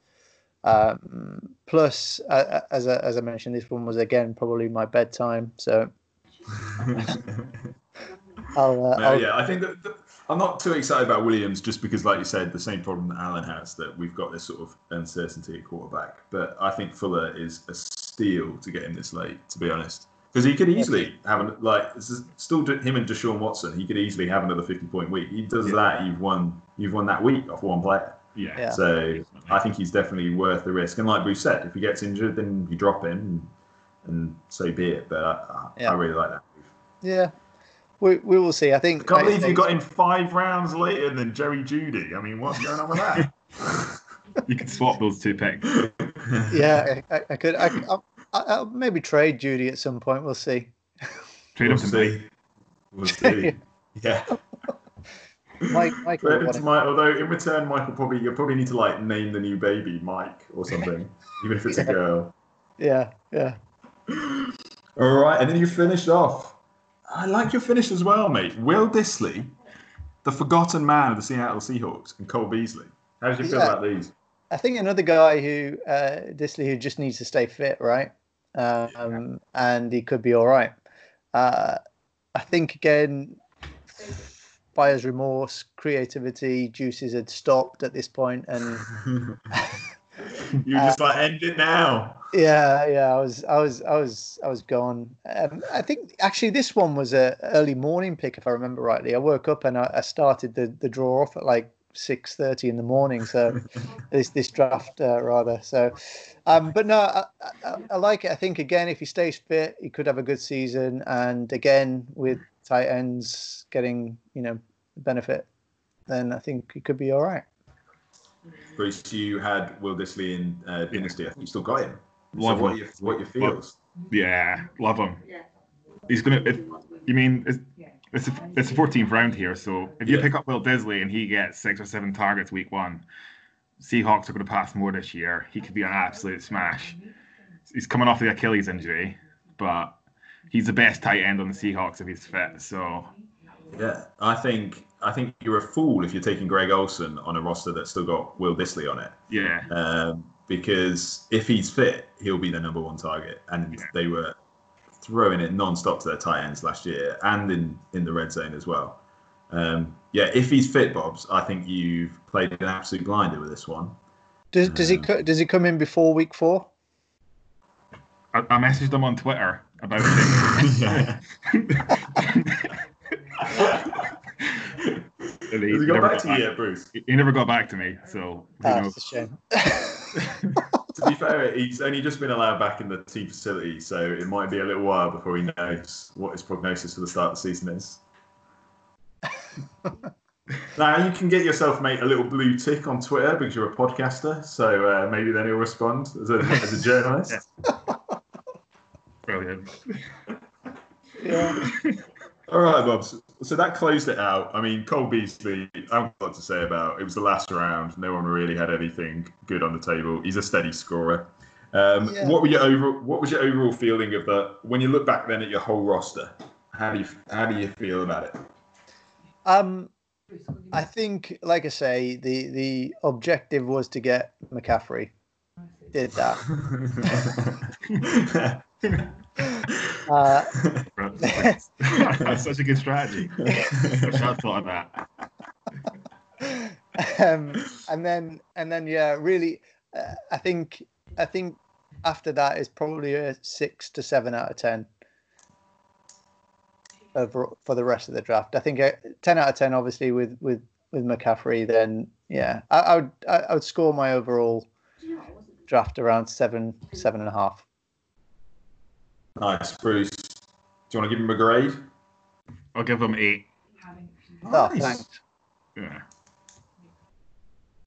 Um, plus, uh, as I, as I mentioned, this one was again probably my bedtime, so I'll, uh, No, I'll yeah, I think that, that- I'm not too excited about Williams just because, like you said, the same problem that Allen has that we've got this sort of uncertainty at quarterback. But I think Fuller is a steal to get him this late, to be honest, because he could easily have an, like still him and Deshaun Watson. He could easily have another 50 point week. He does Yeah. that, you've won. You've won that week off one player. yeah, Yeah. So I think he's definitely worth the risk. And like Bruce said, if he gets injured, then you drop him, and, and so be it. But I, I, Yeah. I really like that. move. yeah, we we will see. I I think can't believe say- you got him five rounds later than Jerry Jeudy. I mean, what's going on with that? you could swap those two picks. Yeah, I, I- I could. I, I, I'll maybe trade Jeudy at some point. We'll see. Trade we'll him to me. We'll see. Yeah. Mike, Mike, Trade him to. Mike, although in return, Michael probably you'll probably need to like name the new baby Mike or something, even if it's a girl. yeah, yeah. All right, and then you finished off. I like your finish as well, mate. Will Dissly, the forgotten man of the Seattle Seahawks, and Cole Beasley. How did you feel Yeah. about these? I think another guy who uh, Dissly who just needs to stay fit, right? Um, and he could be all right. Uh, I think again, buyer's remorse, creativity, juices had stopped at this point, and you just like end it now. yeah, yeah, I was, I was, I was, I was gone. Um, I think actually this one was a early morning pick, if I remember rightly. I woke up and I, I started the the draw off at like six thirty in the morning. So this this draft uh, rather. So, um, but no, I, I, I like it. I think again, if he stays fit, he could have a good season. And again, with tight ends getting you know benefit, then I think he could be all right. Bruce, you had Will Dissly in uh, Dynasty. I think you still got him. So Love what him. your what your feels? Yeah, love him. He's gonna. If, you mean it's it's a, it's a 14th round here, so if you Yeah. pick up Will Dissly and he gets six or seven targets week one, Seahawks are going to pass more this year. He could be an absolute smash. He's coming off the Achilles injury, but he's the best tight end on the Seahawks if he's fit. So Yeah, I think I think you're a fool if you're taking Greg Olsen on a roster that's still got Will Dissly on it. yeah, Um, because if he's fit, he'll be the number one target. And Yeah. they were throwing it non-stop to their tight ends last year and in, in the red zone as well. Um, yeah, if he's fit, Bobbs, I think you've played an absolute blinder with this one. Does does he Um, co- does he come in before week four? I, I messaged him on Twitter about it. And he he never back back- yet, Bruce? He never got back to me, so who Ah, knows? it's a shame. to be fair, he's only just been allowed back in the team facility, so it might be a little while before he knows what his prognosis for the start of the season is. Now you can get yourself, mate, a little blue tick on Twitter because you're a podcaster. So uh, maybe then he'll respond as a, as a journalist. Brilliant. Yeah. All right, Bob. So, that closed it out. I mean, Cole Beasley, I have a lot to say about. It was the last round. No one really had anything good on the table. He's a steady scorer. Um, Yeah. What were your over, What was your overall feeling of the when you look back then at your whole roster? How do you How do you feel about it? Um, I think, like I say, the the objective was to get McCaffrey. Did that. Uh, That's such a good strategy. I should have thought of that. um, and then and then yeah, really, uh, I think I think after that is probably a six to seven out of ten over for the rest of the draft. I think a ten out of ten, obviously with with with McCaffrey. Then yeah, I, I would I, I would score my overall draft around seven seven and a half. nice, Bruce. Do you want to give him a grade? I'll give him eight. Oh, Nice. thanks. Yeah.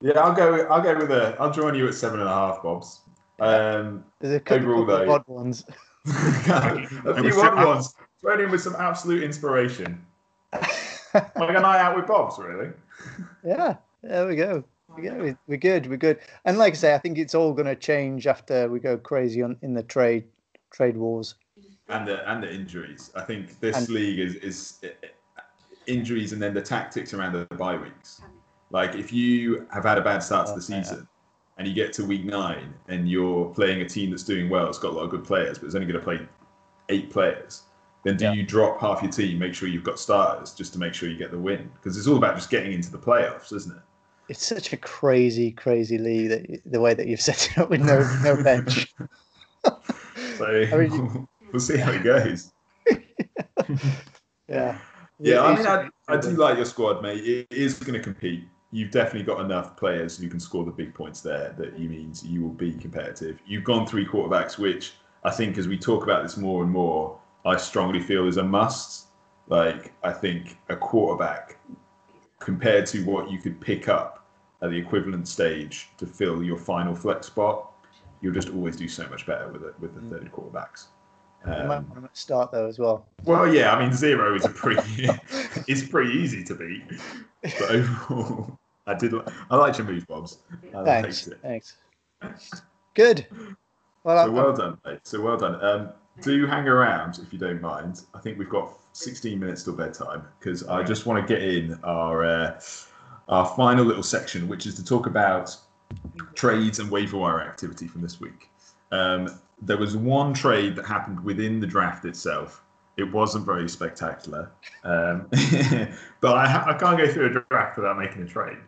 Yeah, I'll go. I'll go with a. I'll join you at seven and a half, Bobbs. Um, There's a couple Overall, of though- odd ones. a few so- odd ones. Thrown in with some absolute inspiration. Like a night out with Bobbs, really. Yeah, there we go. We go. We're good. We're good. And like I say, I think it's all going to change after we go crazy on in the trade trade wars. And the and the injuries. I think this And- league is is injuries and then the tactics around the bye weeks. Like if you have had a bad start to the Oh, yeah. season and you get to week nine and you're playing a team that's doing well, it's got a lot of good players, but it's only going to play eight players. Then do Yeah. you drop half your team, make sure you've got starters just to make sure you get the win? Because it's all about just getting into the playoffs, isn't it? It's such a crazy, crazy league that the way that you've set it up with no no bench. So I mean, we'll see how it goes. Yeah. Yeah, I mean, I, I do like your squad, mate. It is going to compete. You've definitely got enough players who can score the big points there that you means you will be competitive. You've gone three quarterbacks, which I think, as we talk about this more and more, I strongly feel is a must. Like, I think a quarterback compared to what you could pick up at the equivalent stage to fill your final flex spot, you'll just always do so much better with it with the Mm. third quarterbacks. You might Um, want to start though as well. well, yeah, I mean zero is a pretty it's pretty easy to beat, but overall, I did I liked your move, Bobbs. I Thanks. Thanks. Good. Well, So I'm, well done, mate. So well done. Um, do hang around if you don't mind. I think we've got 16 minutes till bedtime because I just want to get in our uh, our final little section, which is to talk about trades and waiver wire activity from this week. Um, there was one trade that happened within the draft itself. It wasn't very spectacular, um, but I, I can't go through a draft without making a trade.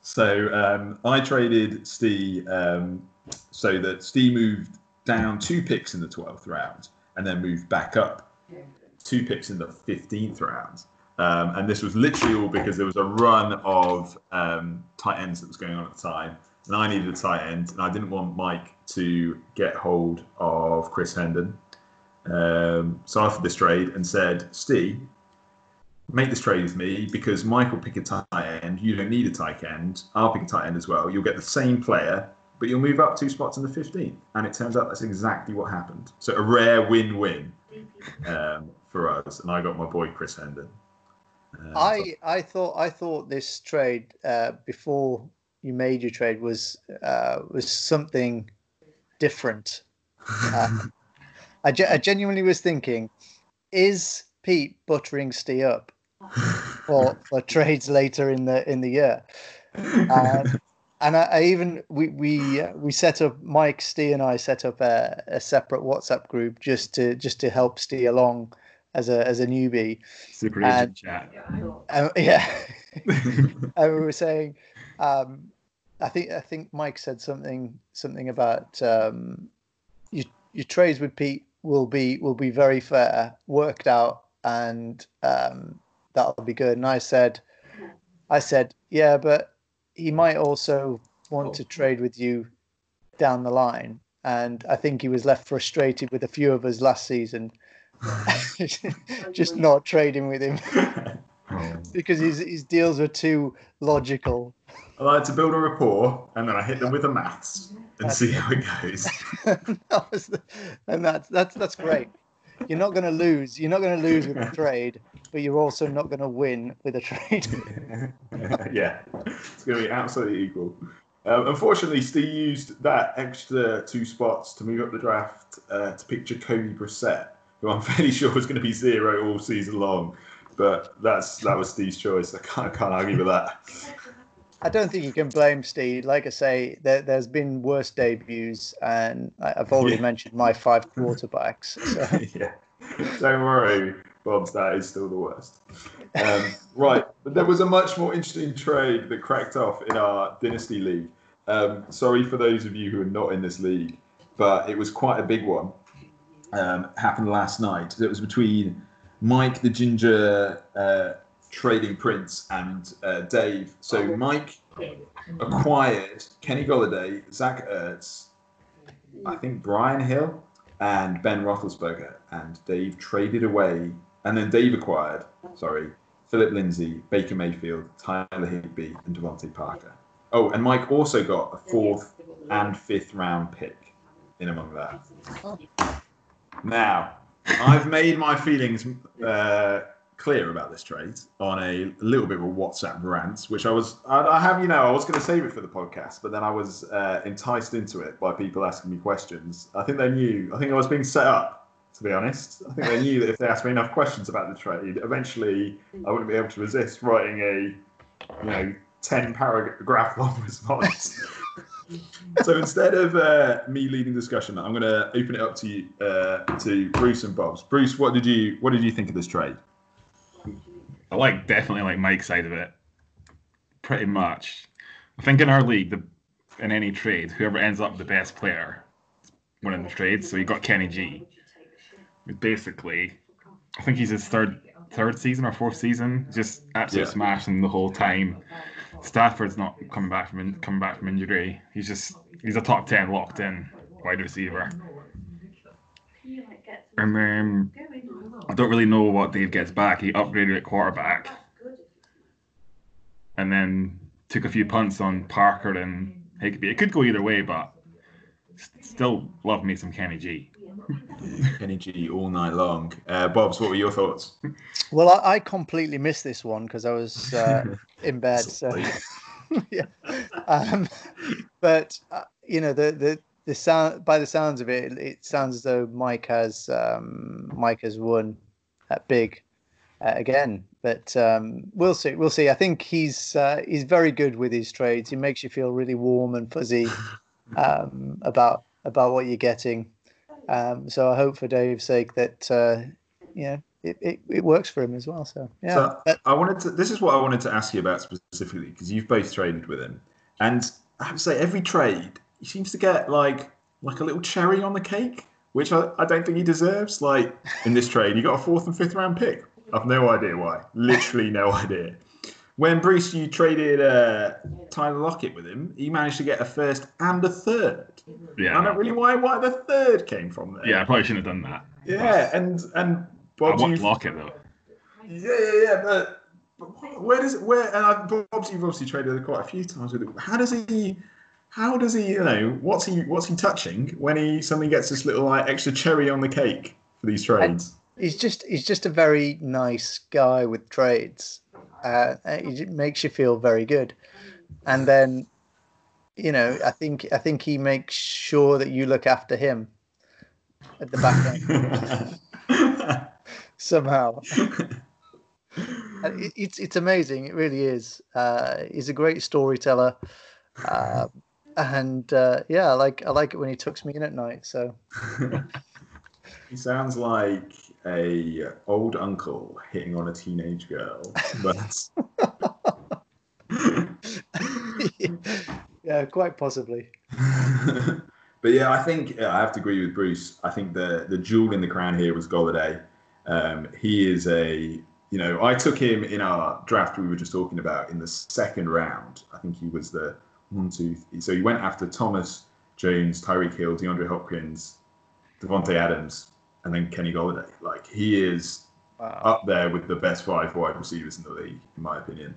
So um, I traded Steve um, so that Steve moved down two picks in the 12th round and then moved back up two picks in the 15th round. Um, and this was literally all because there was a run of um, tight ends that was going on at the time. And I needed a tight end, and I didn't want Mike to get hold of Chris Herndon. Um, so I offered this trade and said, Steve, make this trade with me because Mike will pick a tight end. You don't need a tight end. I'll pick a tight end as well. You'll get the same player, but you'll move up two spots in the 15th. And it turns out that's exactly what happened. So a rare win-win um, for us. And I got my boy Chris Herndon. So- I I thought I thought this trade uh, before you made your trade was uh, was something different. Uh, I, ge- I genuinely was thinking, is Pete buttering Steve up for for trades later in the in the year? Um, and I, I even we we uh, we set up Mike, Stee and I set up a, a separate WhatsApp group just to just to help Stee along as a as a newbie. Super And- chat. Um, yeah, and we were saying, um, I think I think Mike said something something about um, your your trades with Pete will be will be very fair, worked out, and um, that'll be good. And I said, I said, yeah, but he might also want to trade with you down the line. And I think he was left frustrated with a few of us last season, just not trading with him. Because his his deals are too logical. I like to build a rapport, and then I hit them with the maths and see how it goes. That the- and that's that's that's great. You're not going to lose. You're not going to lose with a trade, but you're also not going to win with a trade. yeah, it's going to be absolutely equal. Um, unfortunately, Steve used that extra two spots to move up the draft uh, to pick Jacoby Brissett, who I'm fairly sure was going to be zero all season long. But that's that was Steve's choice. I can't, can't argue with that. I don't think you can blame Steve. Like I say, there, there's been worse debuts, and I've already Yeah. mentioned my five quarterbacks. So. yeah. Don't worry, Bob's that is still the worst. Um, right, but there was a much more interesting trade that cracked off in our Dynasty League. Um, sorry for those of you who are not in this league, but it was quite a big one. Um, happened last night. It was between Mike the Ginger uh, Trading Prince and uh, Dave. So Mike acquired Kenny Golladay, Zach Ertz, I think Brian Hill, and Ben Roethlisberger, and Dave traded away, and then Dave acquired, sorry, Philip Lindsay, Baker Mayfield, Tyler Higbee, and DeVante Parker. Oh, and Mike also got a fourth and fifth round pick in among that. Now, I've made my feelings uh, clear about this trade on a little bit of a WhatsApp rant, which I was, I, I have, you know, I was going to save it for the podcast, but then I was uh, enticed into it by people asking me questions. I think they knew, I think I was being set up, to be honest. I think they knew that if they asked me enough questions about the trade, eventually I wouldn't be able to resist writing a, you know, 10 paragraph long response. so instead of uh, me leading discussion, I'm going to open it up to you, uh, to Bruce and Bobbs. Bruce, what did you what did you think of this trade? I like definitely like Mike's side of it, pretty much. I think in our league, the in any trade, whoever ends up the best player winning the trade. So you got Kenny G. Basically, I think he's his third third season or fourth season, just absolutely Yeah. smashing the whole time. Stafford's not coming back from in, coming back from injury. He's just he's a top ten locked in wide receiver. And then I don't really know what Dave gets back. He upgraded at quarterback, and then took a few punts on Parker and Higbee. It could go either way, but still love me some Kenny G. Kenny G all night long. Uh, Bobbs, what were your thoughts? Well, I, I completely missed this one because I was uh, in bed. So, yeah. Um, but uh, you know, the the the sound by the sounds of it, it sounds as though Mike has um, Mike has won at big uh, again. But um, we'll see. We'll see. I think he's uh, he's very good with his trades. He makes you feel really warm and fuzzy um, about about what you're getting. Um, so I hope for Dave's sake that uh, you know it, it, it works for him as well. So yeah, So But- I wanted to. This is what I wanted to ask you about specifically because you've both traded with him, and I have to say every trade he seems to get like like a little cherry on the cake, which I, I don't think he deserves. Like in this trade, you got a fourth and fifth round pick. I've no idea why. Literally no idea. When Bruce, you traded uh, Tyler Lockett with him, he managed to get a first and a third. Yeah, I don't really why why the third came from there. yeah, I probably shouldn't have done that. yeah, and and I Bob, want Lockett though. yeah, yeah, yeah, but, but where does it? Where? And I, Bob's you've obviously traded quite a few times with him. How does he? How does he? You know, what's he? What's he touching when he suddenly gets this little like extra cherry on the cake for these trades? he's just he's just a very nice guy with trades. Uh, it makes you feel very good, and then you know I think I think he makes sure that you look after him at the back end somehow. It's it's amazing. It really is. Uh, he's a great storyteller, uh, and uh, yeah, I like I like it when he tucks me in at night. So he sounds like a old uncle hitting on a teenage girl, but. yeah, quite possibly. but yeah, I think yeah, I have to agree with Bruce. I think the the jewel in the crown here was Golladay. Um, he is a you know I took him in our draft we were just talking about in the second round. I think he was the one two. So he went after Thomas Jones, Tyreek Hill, DeAndre Hopkins, Davante Adams, and then Kenny Golladay. Like he is Wow. up there with the best five wide receivers in the league, in my opinion.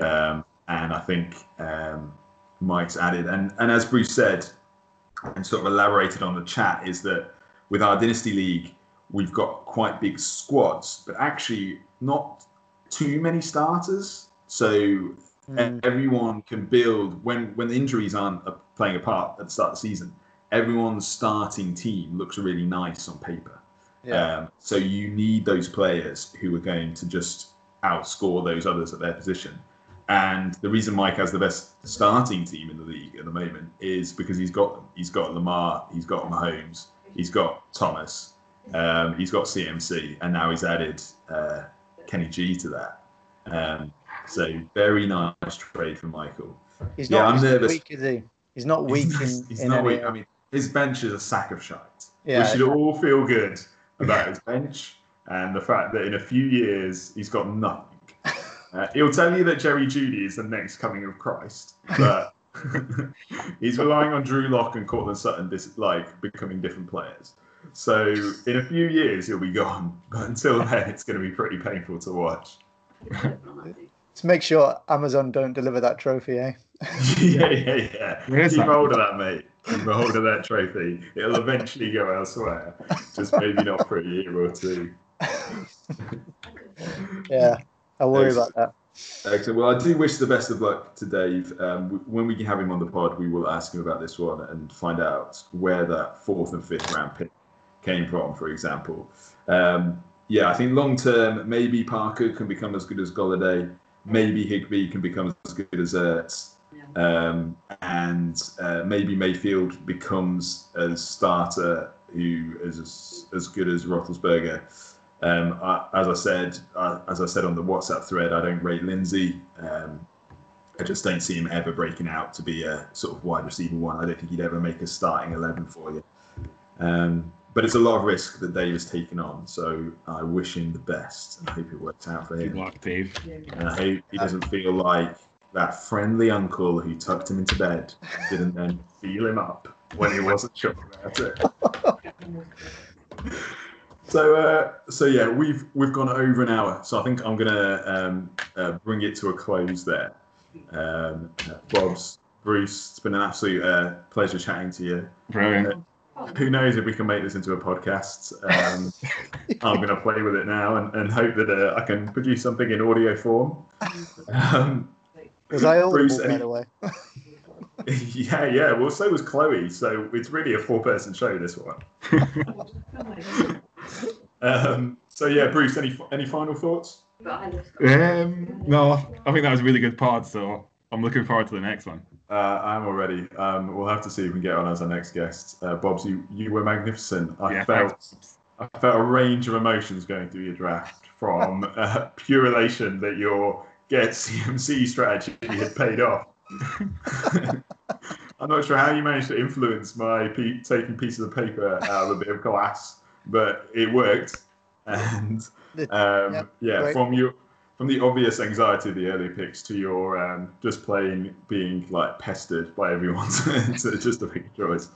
Um, and I think um, Mike's added, and, and as Bruce said, and sort of elaborated on the chat, is that with our Dynasty League, we've got quite big squads, but actually not too many starters. So Mm. everyone can build when when the injuries aren't playing a part at the start of the season. Everyone's starting team looks really nice on paper. Yeah. Um, so you need those players who are going to just outscore those others at their position. And the reason Mike has the best starting team in the league at the moment is because he's got them. He's got Lamar, he's got Mahomes, he's got Thomas, um, he's got CMC, and now he's added uh, Kenny G to that. Um, so very nice trade for Michael. He's yeah, not I'm he's nervous. weak, is he? He's not weak in, he's in not any weak. I mean, his bench is a sack of shite. Yeah, we should all feel good about his bench and the fact that in a few years he's got nothing. Uh, he'll tell you that Jerry Jeudy is the next coming of Christ, but he's relying on Drew Lock and Courtland Sutton, this, like becoming different players. So in a few years he'll be gone, but until then it's going to be pretty painful to watch. Let's make sure Amazon don't deliver that trophy, eh? yeah, yeah, yeah. Keep that? hold of that, mate. Keep hold of that trophy. It'll eventually go elsewhere. Just maybe not for a year or two. Yeah, I worry Excellent. about that. Excellent. Well, I do wish the best of luck to Dave. Um, when we have him on the pod, we will ask him about this one and find out where that fourth and fifth round pick came from, for example. Um, yeah, I think long term, maybe Parker can become as good as Golladay. Maybe Higbee can become as good as Ertz. Um, and uh, maybe Mayfield becomes a starter who is as, as good as Roethlisberger. Um, I, as I said, uh, as I said on the WhatsApp thread, I don't rate Lindsay. Um, I just don't see him ever breaking out to be a sort of wide receiver one. I don't think he'd ever make a starting eleven for you. Um, but it's a lot of risk that Dave has taken on, so I wish him the best. I hope it works out for him. Good luck, Dave. and I hope he doesn't feel like that friendly uncle who tucked him into bed didn't then feel him up when he wasn't sure about it. So, uh, so yeah, we've we've gone over an hour. So I think I'm gonna um, uh, bring it to a close there. Um, uh, Bobbs, Bruce, it's been an absolute uh, pleasure chatting to you. Brilliant. Who knows if we can make this into a podcast? Um, I'm going to play with it now and, and hope that uh, I can produce something in audio form. Um, Was I audible, Bruce, by any- the way? yeah, yeah. Well, so was Chloe. So it's really a four-person show. This one. Um, so yeah, Bruce. Any any final thoughts? Um, no, I think that was a really good pod, so I'm looking forward to the next one. Uh, I'm already. Um, we'll have to see if we can get on as our next guest. Uh, Bobbs, you, you were magnificent. I Yeah, felt thanks. I felt a range of emotions going through your draft from uh, pure elation that your get CMC strategy had paid off. I'm not sure how you managed to influence my pe- taking pieces of paper out of a bit of glass, but it worked. And um, yeah, yeah, great. from your from the obvious anxiety of the early picks to your um, just plain being like pestered by everyone to, to just a pick choice.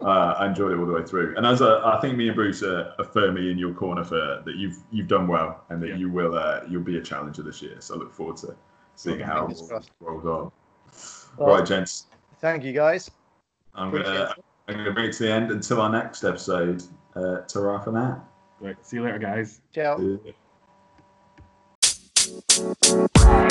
Uh, I enjoyed it all the way through, and as a, I think me and Bruce are, are firmly in your corner for that. You've you've done well, and that Yeah. you will uh, you'll be a challenger this year. So I look forward to seeing how it Fingers all crossed. rolls on. Well, right, gents, Thank you, guys. I'm Appreciate gonna it. I'm gonna bring it to the end until our next episode. Uh, ta for now. Right, see you later, guys. Ciao. Yeah.